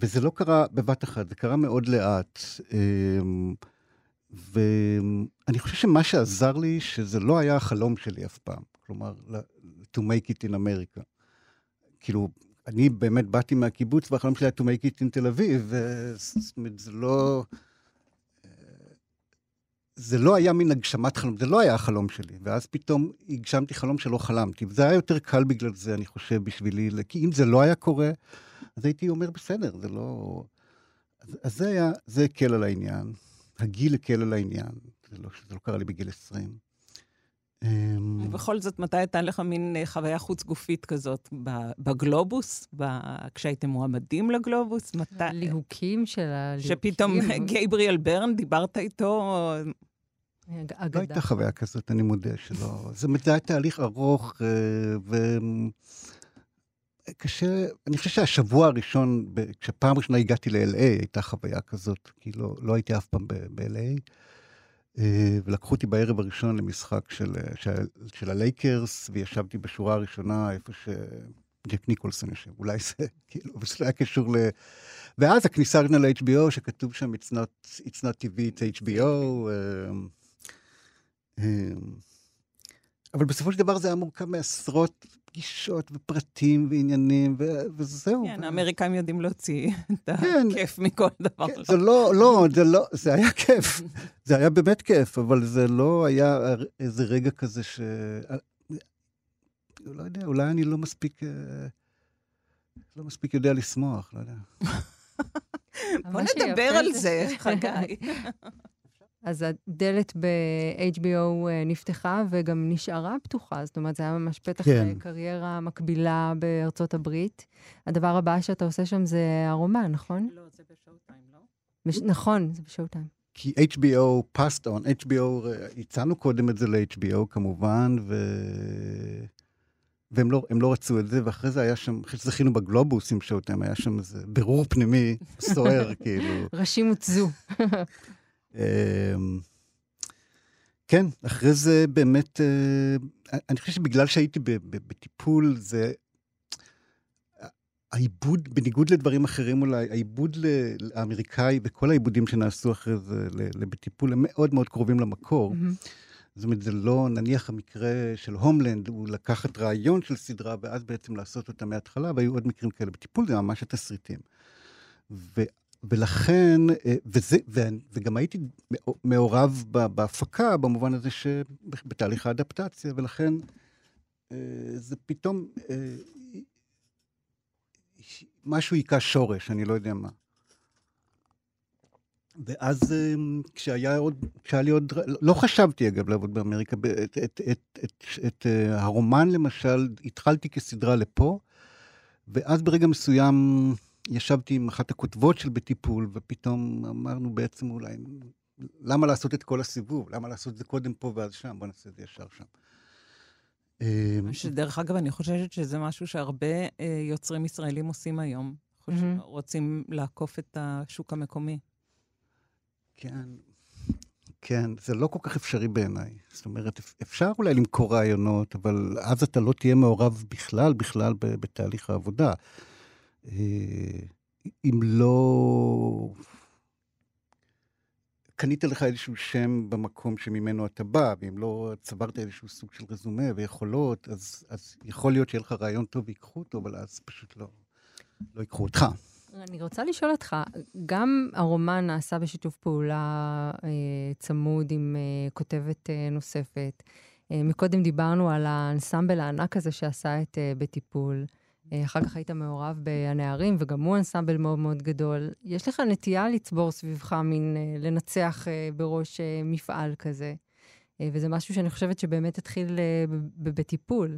וזה לא קרה בבת אחת, זה קרה מאוד לאט. אמ, ואני חושב שמה שעזר לי, שזה לא היה החלום שלי אף פעם. כלומר, to make it in America. כאילו, אני באמת באתי מהקיבוץ, והחלום שלי היה to make it in תל אביב, זאת אומרת, זה לא... זה לא היה מין הגשמת חלום, זה לא היה החלום שלי. ואז פתאום הגשמתי חלום שלא חלמתי. וזה היה יותר קל בגלל זה, אני חושב, בשבילי, כי אם זה לא היה קורה, אז הייתי אומר, בסדר, זה לא... אז, אז זה היה, זה הקל על העניין. הגיל הקל על העניין. זה לא, זה לא קרה לי בגיל 20. אמ, ובכל זאת, מתי הייתה לך מין אה, חוויה חוץ-גופית כזאת? בגלובוס? כשהייתם מועמדים לגלובוס? מתי? ליהוקים של הליהוקים. שפתאום גייבריאל ברן, דיברת איתו? אגדה. לא הייתה חוויה כזאת, אני מודה שלא. זה היה תהליך ארוך, אה, ו... קשה, אני חושב שהשבוע הראשון, כשפעם ראשונה הגעתי ל-LA, הייתה חוויה כזאת, כי לא, לא הייתי אף פעם ב-LA. אה, ולקחו אותי בערב הראשון למשחק של, של, של הלייקרס, וישבתי בשורה הראשונה איפה שג'ק ניקולסון יושב. אולי זה, כאילו, אבל זה לא היה קשור ל... ואז הכניסה הראשונה ל-HBO, שכתוב שם It's not, it's not TV, it's HBO. אה, אה, אבל בסופו של דבר זה היה מורכב מעשרות פגישות ופרטים ועניינים, ו- וזהו. כן, האמריקאים יודעים להוציא את כן, הכיף מכל דבר. כן, זה לא, לא, זה לא, זה היה כיף. זה היה באמת כיף, אבל זה לא היה איזה רגע כזה ש... לא יודע, אולי אני לא מספיק... אה, לא מספיק יודע לשמוח, לא יודע. בוא נדבר על זה, חגי. אז הדלת ב-HBO אה, נפתחה וגם נשארה פתוחה, זאת אומרת, זה היה ממש פתח כן. קריירה מקבילה בארצות הברית. הדבר הבא שאתה עושה שם זה הרומן, נכון? לא, זה בשואו-טיים, לא? בש... נכון, זה בשואו-טיים. כי HBO passed on, HBO, אה, הצענו קודם את זה ל-HBO כמובן, ו... והם לא, לא רצו את זה, ואחרי זה היה שם, אחרי שזכינו בגלובוס עם שואו-טיים, היה שם איזה בירור פנימי סוער, כאילו. ראשים הוצזו. אמ, כן, אחרי זה באמת, אה, אני חושב שבגלל שהייתי בטיפול, זה... העיבוד, בניגוד לדברים אחרים אולי, העיבוד לאמריקאי וכל העיבודים שנעשו אחרי זה בטיפול, הם מאוד מאוד קרובים למקור. Mm-hmm. זאת אומרת, זה לא, נניח המקרה של הומלנד, הוא לקחת רעיון של סדרה ואז בעצם לעשות אותה מההתחלה, והיו עוד מקרים כאלה. בטיפול זה ממש התסריטים. ולכן, אה, וזה, וגם הייתי מעורב בהפקה, במובן הזה שבתהליך האדפטציה, ולכן אה, זה פתאום, אה, משהו היכה שורש, אני לא יודע מה. ואז כשהיה עוד, כשהיה לי עוד, לא חשבתי אגב לעבוד באמריקה, את, את, את, את, את הרומן למשל, התחלתי כסדרה לפה, ואז ברגע מסוים ישבתי עם אחת הכותבות של בטיפול, ופתאום אמרנו בעצם אולי, למה לעשות את כל הסיבוב? למה לעשות את זה קודם פה ואז שם? בוא נעשה את זה ישר שם. שדרך אגב, אני חושבת שזה משהו שהרבה אה, יוצרים ישראלים עושים היום. Mm-hmm. רוצים לעקוף את השוק המקומי. כן, כן, זה לא כל כך אפשרי בעיניי. זאת אומרת, אפשר אולי למכור רעיונות, אבל אז אתה לא תהיה מעורב בכלל, בכלל בתהליך העבודה. אה, אם לא קנית לך איזשהו שם במקום שממנו אתה בא, ואם לא צברת איזשהו סוג של רזומה ויכולות, אז, אז יכול להיות שיהיה לך רעיון טוב ויקחו אותו, אבל אז פשוט לא, לא ייקחו אותך. אני רוצה לשאול אותך, גם הרומן נעשה בשיתוף פעולה אה, צמוד עם אה, כותבת אה, נוספת. אה, מקודם דיברנו על האנסמבל הענק הזה שעשה את אה, בטיפול. אה, אחר כך היית מעורב ב"הנערים", וגם הוא אנסמבל מאוד מאוד גדול. יש לך נטייה לצבור סביבך מין אה, לנצח אה, בראש מפעל כזה, וזה משהו שאני חושבת שבאמת התחיל בטיפול.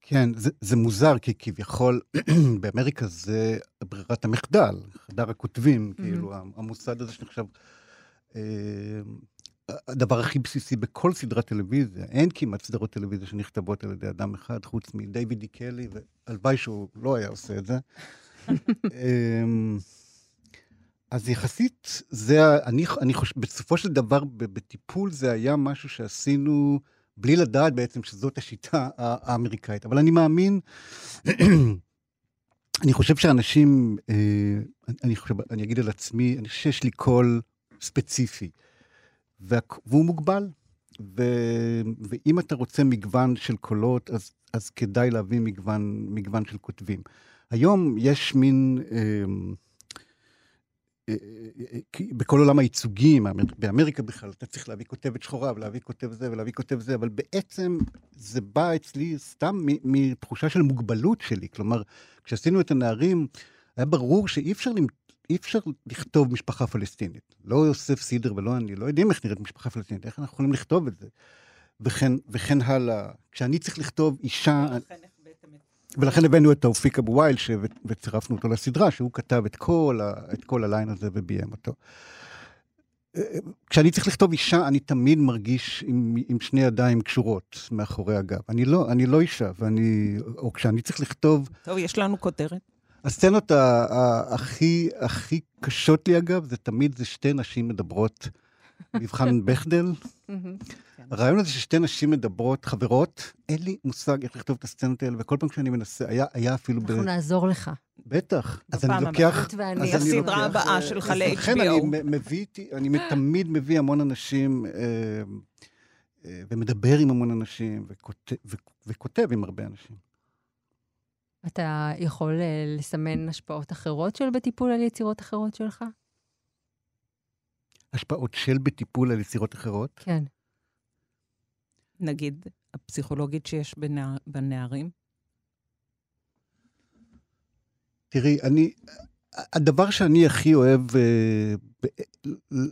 כן, זה, זה מוזר, כי כביכול באמריקה זה ברירת המחדל, חדר הכותבים, mm-hmm. כאילו, המוסד הזה שנחשב אה, הדבר הכי בסיסי בכל סדרת טלוויזיה. אין כמעט סדרות טלוויזיה שנכתבות על ידי אדם אחד, חוץ מדייוויד די קלי, והלוואי שהוא לא היה עושה את זה. אמ, אז יחסית, זה, אני, אני חושב, בסופו של דבר, בטיפול זה היה משהו שעשינו בלי לדעת בעצם שזאת השיטה האמריקאית. אבל אני מאמין, אני חושב שאנשים, אה, אני חושב, אני אגיד על עצמי, אני חושב שיש לי קול ספציפי. והוא מוגבל. ו... ואם אתה רוצה מגוון של קולות, אז, אז כדאי להביא מגוון, מגוון של כותבים. היום יש מין, אה, אה, אה, בכל עולם הייצוגים, באמריקה בכלל, אתה צריך להביא כותבת שחורה ולהביא כותב זה ולהביא כותב זה, אבל בעצם זה בא אצלי סתם מתחושה של מוגבלות שלי. כלומר, כשעשינו את הנערים, היה ברור שאי אפשר אי אפשר לכתוב משפחה פלסטינית. לא יוסף סידר ולא אני, לא יודעים איך נראית משפחה פלסטינית, איך אנחנו יכולים לכתוב את זה. וכן, וכן הלאה. כשאני צריך לכתוב אישה... ולכן הבאנו את תאופיק אבו וייל, וצירפנו אותו לסדרה, שהוא כתב את כל, ה, את כל הליין הזה וביים אותו. כשאני צריך לכתוב אישה, אני תמיד מרגיש עם, עם שני ידיים קשורות מאחורי הגב. אני לא, אני לא אישה, ואני... או כשאני צריך לכתוב... טוב, יש לנו כותרת. הסצנות הכי, הכי קשות לי, אגב, זה תמיד זה שתי נשים מדברות מבחן בכדל. הרעיון הזה ששתי נשים מדברות, חברות, אין לי מושג איך לכתוב את הסצנות האלה, וכל פעם שאני מנסה, היה, היה אפילו... אנחנו ב... נעזור לך. בטח. אז אני לוקח... ואני הסדרה הבאה שלך ל-HBO. לכן אני מביא, אני תמיד מביא המון אנשים, אה, אה, ומדבר עם המון אנשים, וכותב עם הרבה אנשים. אתה יכול uh, לסמן השפעות אחרות של בטיפול על יצירות אחרות שלך? השפעות של בטיפול על יצירות אחרות? כן. נגיד, הפסיכולוגית שיש בנער, בנערים? תראי, אני, הדבר שאני הכי אוהב אה,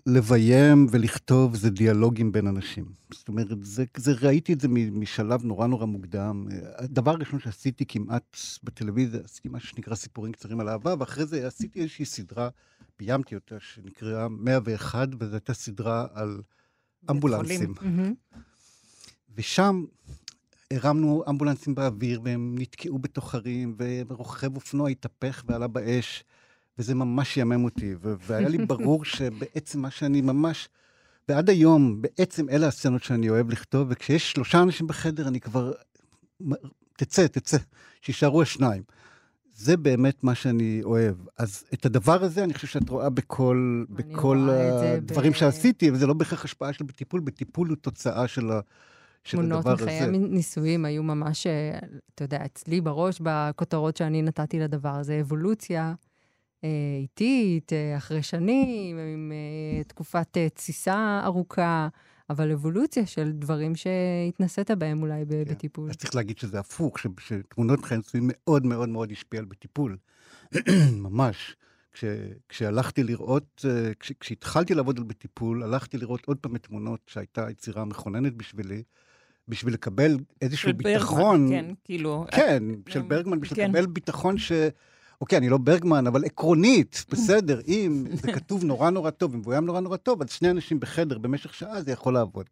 לביים ולכתוב זה דיאלוגים בין אנשים. זאת אומרת, זה, זה, ראיתי את זה משלב נורא נורא מוקדם. הדבר הראשון שעשיתי כמעט בטלוויזיה, עשיתי משהו שנקרא סיפורים קצרים על אהבה, ואחרי זה עשיתי איזושהי סדרה, ביימתי אותה, שנקראה 101, וזו הייתה סדרה על אמבולנסים. ושם הרמנו אמבולנסים באוויר, והם נתקעו בתוך הרים, ורוכב אופנוע התהפך ועלה באש. וזה ממש ימם אותי, והיה לי ברור שבעצם מה שאני ממש... ועד היום, בעצם אלה הסצנות שאני אוהב לכתוב, וכשיש שלושה אנשים בחדר, אני כבר... תצא, תצא, שישארו השניים. זה באמת מה שאני אוהב. אז את הדבר הזה, אני חושב שאת רואה בכל, בכל הדברים ב... שעשיתי, וזה לא בהכרח השפעה של בטיפול, בטיפול הוא תוצאה של ה... של הדבר הזה. תמונות מחיי הנישואים היו ממש, אה, אתה יודע, אצלי בראש, בכותרות שאני נתתי לדבר הזה, אבולוציה. אה, איטית, אה, אחרי שנים, עם אה, תקופת תסיסה ארוכה, אבל אבולוציה של דברים שהתנסית בהם אולי כן. בטיפול. אז צריך להגיד שזה הפוך, שתמונות חיים מאוד מאוד מאוד השפיע על בטיפול. ממש. כש, כשהלכתי לראות, כש, כשהתחלתי לעבוד על בטיפול, הלכתי לראות עוד פעם את תמונות שהייתה יצירה מכוננת בשבילי, בשביל לקבל איזשהו של ביטחון. ברגמן, כן, כאילו... כן, של ברגמן, בשביל כן. לקבל ביטחון ש... אוקיי, אני לא ברגמן, אבל עקרונית, בסדר, אם זה כתוב נורא נורא טוב, מבוים נורא נורא טוב, אז שני אנשים בחדר במשך שעה זה יכול לעבוד.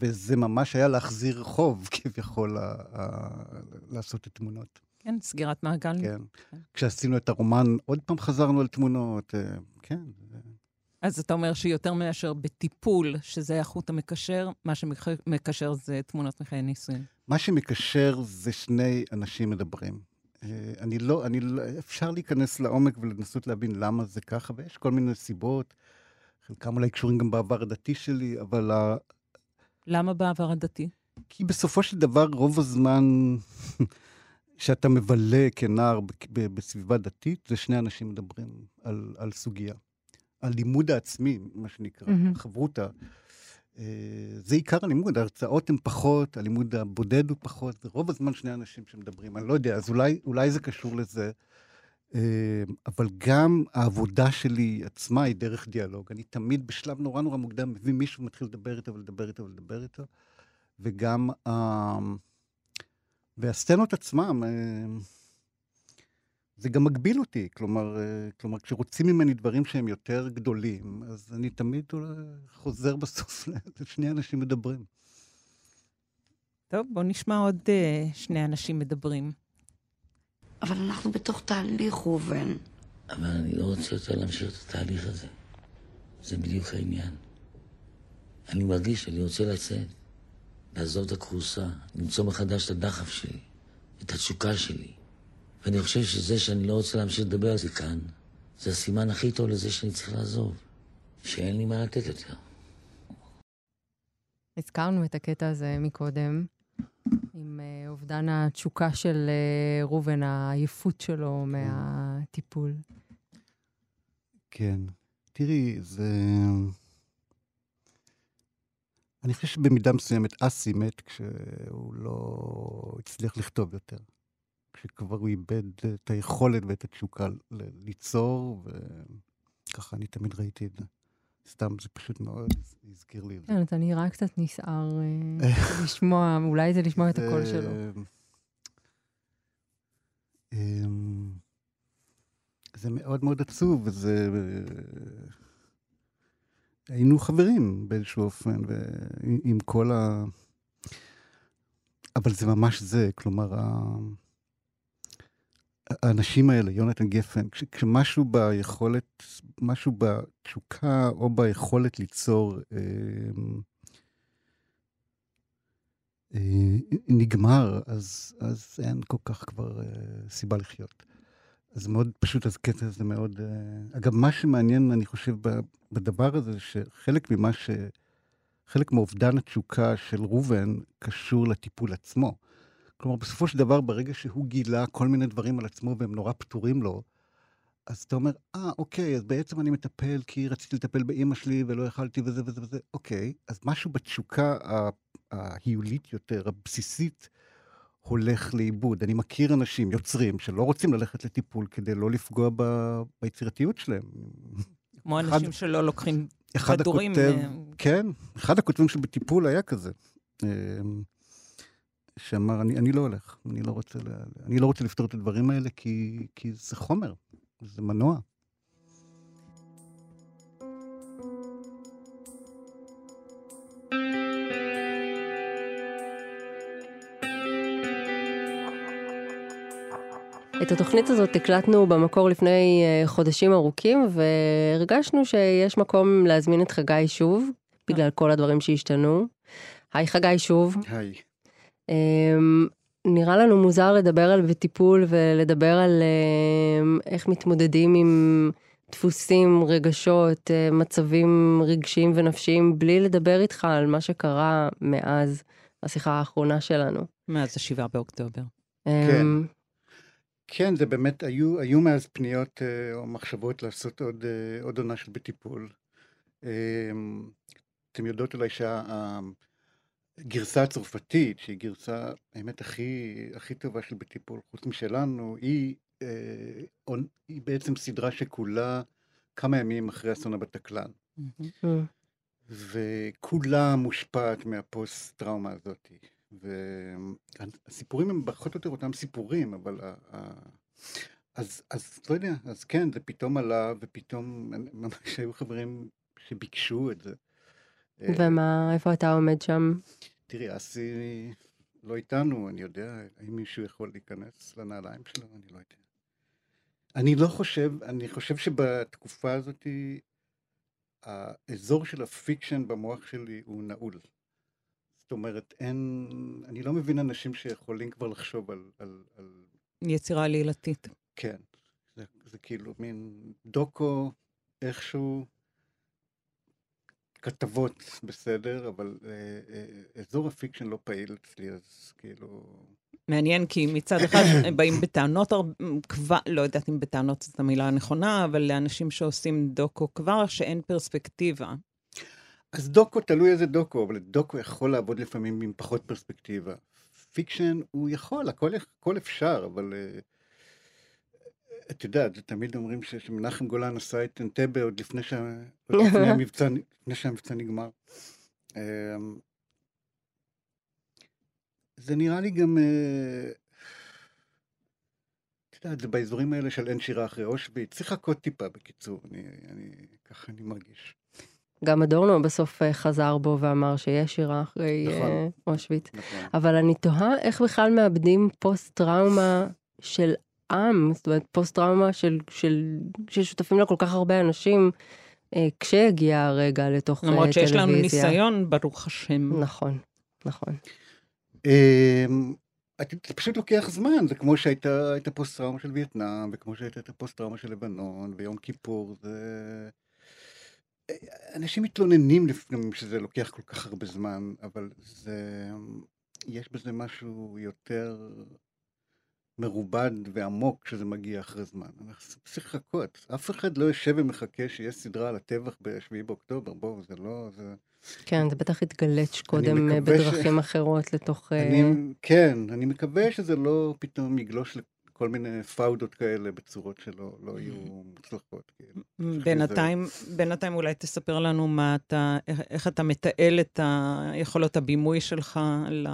וזה ממש היה להחזיר חוב, כביכול, ה- ה- לעשות את תמונות. כן, סגירת מעגל. כן. כשעשינו את הרומן, עוד פעם חזרנו על תמונות, אה, כן. אז אתה אומר שיותר מאשר בטיפול, שזה החוט המקשר, מה שמקשר זה תמונות מחיי נישואין. מה שמקשר זה שני אנשים מדברים. אה, אני לא, אני לא, אפשר להיכנס לעומק ולנסות להבין למה זה ככה, ויש כל מיני סיבות, חלקם אולי קשורים גם בעבר הדתי שלי, אבל ה... למה בעבר הדתי? כי בסופו של דבר, רוב הזמן שאתה מבלה כנער בסביבה דתית, זה שני אנשים מדברים על, על סוגיה. הלימוד העצמי, מה שנקרא, מהמם. חברותא. אה, זה עיקר הלימוד, ההרצאות הן פחות, הלימוד הבודד הוא פחות, זה רוב הזמן שני אנשים שמדברים, אני לא יודע, אז אולי, אולי זה קשור לזה. אה, אבל גם העבודה שלי עצמה היא דרך דיאלוג. אני תמיד בשלב נורא נורא מוקדם מביא מישהו ומתחיל לדבר איתו ולדבר איתו ולדבר איתו. וגם, אה, והסצנות עצמם, זה גם מגביל אותי. כלומר, אה, כלומר, כשרוצים ממני דברים שהם יותר גדולים, אז אני תמיד אולי חוזר בסוף לשני אנשים מדברים. טוב, בואו נשמע עוד uh, שני אנשים מדברים. אבל אנחנו בתוך תהליך, ראובן. אבל אני לא רוצה יותר להמשיך את התהליך הזה. זה בדיוק העניין. אני מרגיש שאני רוצה לצאת, לעזוב את הכורסה, למצוא מחדש את הדחף שלי, את התשוקה שלי. ואני חושב שזה שאני לא רוצה להמשיך לדבר על זה כאן, זה הסימן הכי טוב לזה שאני צריך לעזוב. שאין לי מה לתת יותר. הזכרנו את הקטע הזה מקודם, עם אה, אובדן התשוקה של אה, ראובן, העייפות שלו מהטיפול. כן. תראי, זה... אני חושב שבמידה מסוימת אסי מת כשהוא לא הצליח לכתוב יותר. כשכבר הוא איבד את היכולת ואת התשוקה ליצור, וככה אני תמיד ראיתי את זה. סתם, זה פשוט מאוד הזכיר לי את זה. כן, אתה נראה קצת נסער אה, לשמוע, אולי זה לשמוע את הקול שלו. אמ, זה מאוד מאוד עצוב, וזה... היינו חברים באיזשהו אופן, ועם כל ה... אבל זה ממש זה, כלומר, האנשים האלה, יונתן גפן, כש, כשמשהו ביכולת, משהו בתשוקה או ביכולת ליצור אמ, אה, נגמר, אז, אז אין כל כך כבר אה, סיבה לחיות. אז מאוד פשוט, אז קטע הזה מאוד... אה, אגב, מה שמעניין, אני חושב, בדבר הזה, שחלק ממה ש... חלק מאובדן התשוקה של ראובן קשור לטיפול עצמו. כלומר, בסופו של דבר, ברגע שהוא גילה כל מיני דברים על עצמו והם נורא פתורים לו, אז אתה אומר, אה, אוקיי, אז בעצם אני מטפל כי רציתי לטפל באימא שלי ולא יכלתי וזה וזה וזה. אוקיי, אז משהו בתשוקה ההיולית יותר, הבסיסית, הולך לאיבוד. אני מכיר אנשים, יוצרים, שלא רוצים ללכת לטיפול כדי לא לפגוע ב... ביצירתיות שלהם. כמו אחד- אנשים שלא לוקחים אחד כדורים. הכותב, אה, כן, אחד הכותבים שבטיפול היה כזה. שאמר, אני, אני לא הולך, אני לא רוצה. אני לא רוצה לפתור את הדברים האלה כי, כי זה חומר, זה מנוע. את התוכנית הזאת הקלטנו במקור לפני אה, חודשים ארוכים, והרגשנו שיש מקום להזמין את חגי שוב, בגלל כל הדברים שהשתנו. היי חגי שוב. היי. אמ, נראה לנו מוזר לדבר על בטיפול ולדבר על אמ, איך מתמודדים עם דפוסים, רגשות, אה, מצבים רגשיים ונפשיים, בלי לדבר איתך על מה שקרה מאז השיחה האחרונה שלנו. מאז השבעה באוקטובר. כן. כן, זה באמת, היו, היו מאז פניות אה, או מחשבות לעשות עוד, אה, עוד עונה של בטיפול. אתם יודעות אולי שהגרסה הצרפתית, שהיא גרסה, האמת, הכי, הכי טובה של בטיפול, חוץ משלנו, היא אה, היא בעצם סדרה שכולה כמה ימים אחרי אסון הבטקלן. Mm. וכולה מושפעת מהפוסט-טראומה הזאת. והסיפורים הם פחות או יותר אותם סיפורים, אבל... אז, אז לא יודע, אז כן, זה פתאום עלה, ופתאום ממש היו חברים שביקשו את זה. ומה, איפה אתה עומד שם? תראי, אסי לא איתנו, אני יודע, האם מישהו יכול להיכנס לנעליים שלו? אני לא יודע. אני לא חושב, אני חושב שבתקופה הזאת, האזור של ה fiction במוח שלי הוא נעול. זאת אומרת, אין, אני לא מבין אנשים שיכולים כבר לחשוב על... על, על... יצירה עלילתית. כן, זה, זה כאילו מין דוקו, איכשהו, כתבות בסדר, אבל אה, אה, אזור ה fiction לא פעיל אצלי, אז כאילו... מעניין, כי מצד אחד באים בטענות, כבר, לא יודעת אם בטענות זאת המילה הנכונה, אבל לאנשים שעושים דוקו כבר, שאין פרספקטיבה. אז דוקו, תלוי איזה דוקו, אבל דוקו יכול לעבוד לפעמים עם פחות פרספקטיבה. fiction, הוא יכול, הכל, הכל אפשר, אבל... Uh, את יודעת, תמיד אומרים שמנחם גולן עשה את אנטבה עוד לפני, שה... לפני, המבצע, לפני שהמבצע נגמר. אמ, זה נראה לי גם, אה, את יודעת, זה באזורים האלה של אין שירה אחרי אושוויץ, צריך לחכות טיפה בקיצור, אני, אני, ככה אני מרגיש. גם אדורנו בסוף אה, חזר בו ואמר שיש שירה אחרי נכון, אושוויץ. נכון. אבל אני תוהה איך בכלל מאבדים פוסט-טראומה של עם, זאת אומרת פוסט-טראומה של, של, ששותפים לה כל כך הרבה אנשים, אה, כשיגיע הרגע לתוך טלוויזיה. למרות שיש לנו ניסיון, ברוך השם. נכון, נכון. אמ, זה פשוט לוקח זמן, זה כמו שהייתה את הפוסט-טראומה של וייטנאם, וכמו שהייתה את הפוסט-טראומה של לבנון, ויום כיפור, זה... אנשים מתלוננים לפעמים שזה לוקח כל כך הרבה זמן, אבל זה... יש בזה משהו יותר מרובד ועמוק כשזה מגיע אחרי זמן. צריך לחכות. אף אחד לא יושב ומחכה שיש סדרה על הטבח ב-7 באוקטובר, בואו, זה לא... זה... כן, זה בטח התגלץ' קודם אה, בדרכים ש... אחרות לתוך... אה, אני, כן, אני מקווה שזה לא פתאום יגלוש לכל מיני פאודות כאלה בצורות שלא לא יהיו מוצלחות. כאילו. בינתיים, בינתיים אולי תספר לנו מה אתה, איך אתה מתעל את היכולות הבימוי שלך ל...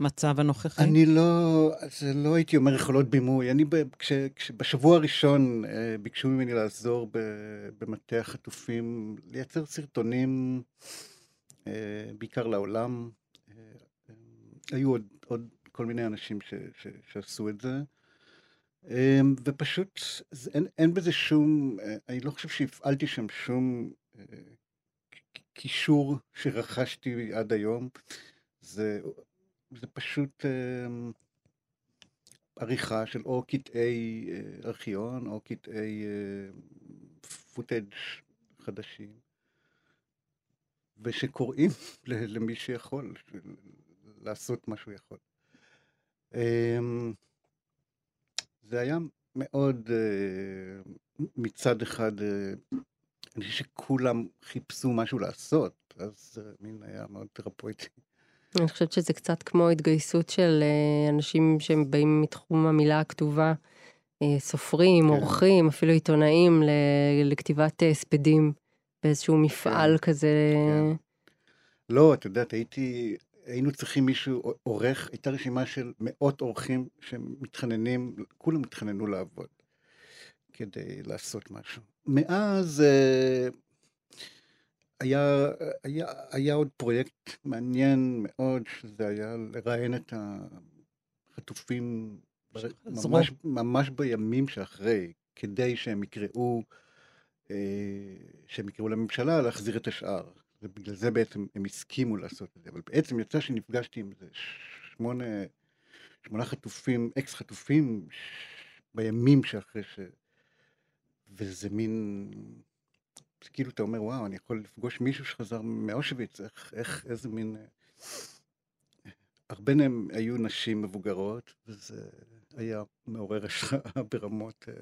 מצב הנוכחי? אני לא, זה לא הייתי אומר יכולות בימוי. אני, כש, כשבשבוע הראשון אה, ביקשו ממני לעזור במטה החטופים, לייצר סרטונים, אה, בעיקר לעולם. אה, היו עוד, עוד כל מיני אנשים ש, ש, שעשו את זה. ופשוט אין, אין בזה שום, אני לא חושב שהפעלתי שם שום קישור שרכשתי עד היום. זה זה פשוט אה, עריכה של או קטעי אה, ארכיון או קטעי אה, פוטאג' חדשים, ושקוראים למי שיכול לעשות מה שהוא יכול. אה, זה היה מאוד, אה, מצד אחד, אה, אני חושב שכולם חיפשו משהו לעשות, אז זה מין היה מאוד תרפויטי. אני חושבת שזה קצת כמו התגייסות של אה, אנשים שהם באים מתחום המילה הכתובה, אה, סופרים, כן. עורכים, אפילו עיתונאים, לכתיבת אה, הספדים באיזשהו מפעל כן. כזה. כן. לא, את יודעת, הייתי, היינו צריכים מישהו, עורך, הייתה רשימה של מאות עורכים שמתחננים, כולם התחננו לעבוד כדי לעשות משהו. מאז היה, היה, היה עוד פרויקט מעניין מאוד, שזה היה לראיין את החטופים ממש, ממש בימים שאחרי, כדי שהם יקראו, אה, שהם יקראו לממשלה להחזיר את השאר. ובגלל זה בעצם הם הסכימו לעשות את זה. אבל בעצם יצא שנפגשתי עם איזה שמונה, שמונה חטופים, אקס חטופים, בימים שאחרי ש... וזה מין... כאילו אתה אומר, וואו, אני יכול לפגוש מישהו שחזר מאושוויץ, איך, איך, איזה מין... אה, הרבה מהם היו נשים מבוגרות, וזה היה מעורר השראה ברמות... אה,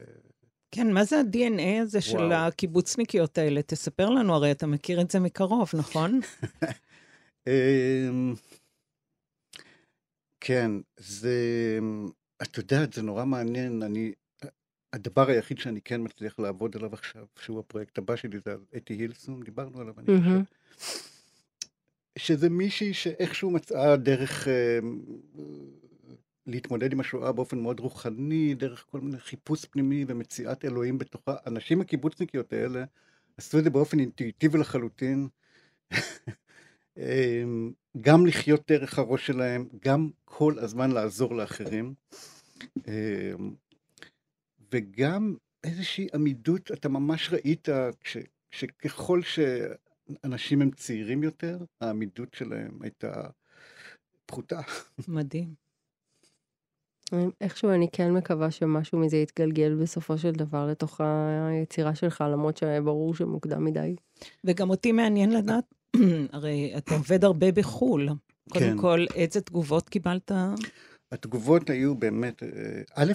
כן, מה זה ה-DNA הזה וואו. של הקיבוצניקיות האלה? תספר לנו, הרי אתה מכיר את זה מקרוב, נכון? אמ, כן, זה... את יודעת, זה נורא מעניין, אני... הדבר היחיד שאני כן מצליח לעבוד עליו עכשיו, שהוא הפרויקט הבא שלי, זה על אתי הילסום, דיברנו עליו, אני חושב. שזה מישהי שאיכשהו מצאה דרך אה, להתמודד עם השואה באופן מאוד רוחני, דרך כל מיני חיפוש פנימי ומציאת אלוהים בתוכה. הנשים הקיבוצניקיות האלה עשו את זה באופן אינטואיטיבי לחלוטין. אמ, גם לחיות דרך הראש שלהם, גם כל הזמן לעזור לאחרים. וגם איזושהי עמידות, אתה ממש ראית ש, שככל שאנשים הם צעירים יותר, העמידות שלהם הייתה פחותה. מדהים. איכשהו אני כן מקווה שמשהו מזה יתגלגל בסופו של דבר לתוך היצירה שלך, למרות שברור שמוקדם מדי. וגם אותי מעניין לדעת, הרי אתה עובד הרבה בחו"ל. קודם כן. כל, איזה תגובות קיבלת? התגובות היו באמת, אה, א',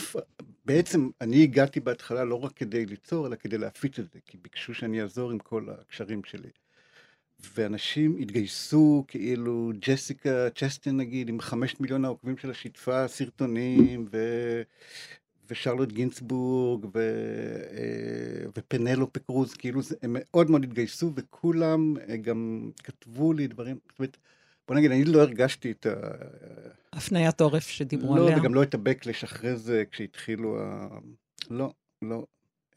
בעצם אני הגעתי בהתחלה לא רק כדי ליצור, אלא כדי להפיץ את זה, כי ביקשו שאני אעזור עם כל הקשרים שלי. ואנשים התגייסו, כאילו ג'סיקה צ'סטין נגיד, עם חמשת מיליון העוקבים שלה שיתפה סרטונים, ו... ושרלוט גינסבורג, ו... אה, ופנלופה קרוז, כאילו הם מאוד מאוד התגייסו, וכולם אה, גם כתבו לי דברים, זאת אומרת, בוא נגיד, אני לא הרגשתי את ה... הפניית עורף שדיברו לא, עליה. לא, וגם לא את ה-Backlash אחרי זה, כשהתחילו ה... לא, לא.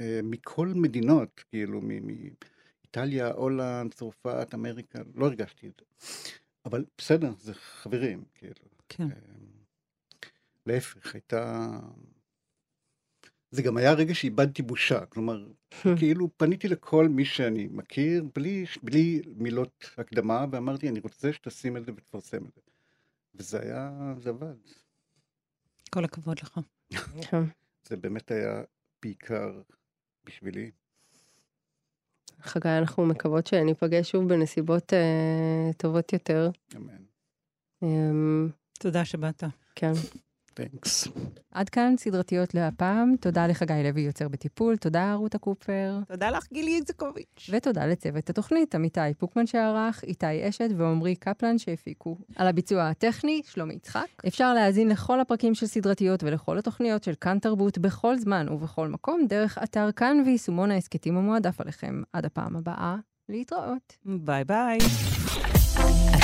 אה, מכל מדינות, כאילו, מאיטליה, הולנד, צרפת, אמריקה, לא הרגשתי את זה. אבל בסדר, זה חברים, כאילו. כן. להפך, הייתה... זה גם היה רגע שאיבדתי בושה, כלומר, כאילו פניתי לכל מי שאני מכיר, בלי, בלי מילות הקדמה, ואמרתי, אני רוצה שתשים את זה ותפרסם את זה. וזה היה, זה עבד. כל הכבוד לך. כן. זה באמת היה בעיקר בשבילי. חגי, אנחנו מקוות שניפגש שוב בנסיבות אה, טובות יותר. אמן. אה, תודה שבאת. כן. תנקס. עד כאן סדרתיות להפעם. תודה לחגי לוי, יוצר בטיפול. תודה, רותה קופר. תודה לך, גילי איזקוביץ'. ותודה לצוות התוכנית, עמיתי פוקמן שערך, איתי אשת ועמרי קפלן שהפיקו. על הביצוע הטכני, שלומי יצחק. אפשר להאזין לכל הפרקים של סדרתיות ולכל התוכניות של כאן תרבות בכל זמן ובכל מקום, דרך אתר כאן ויישומון ההסכתים המועדף עליכם. עד הפעם הבאה, להתראות. ביי ביי.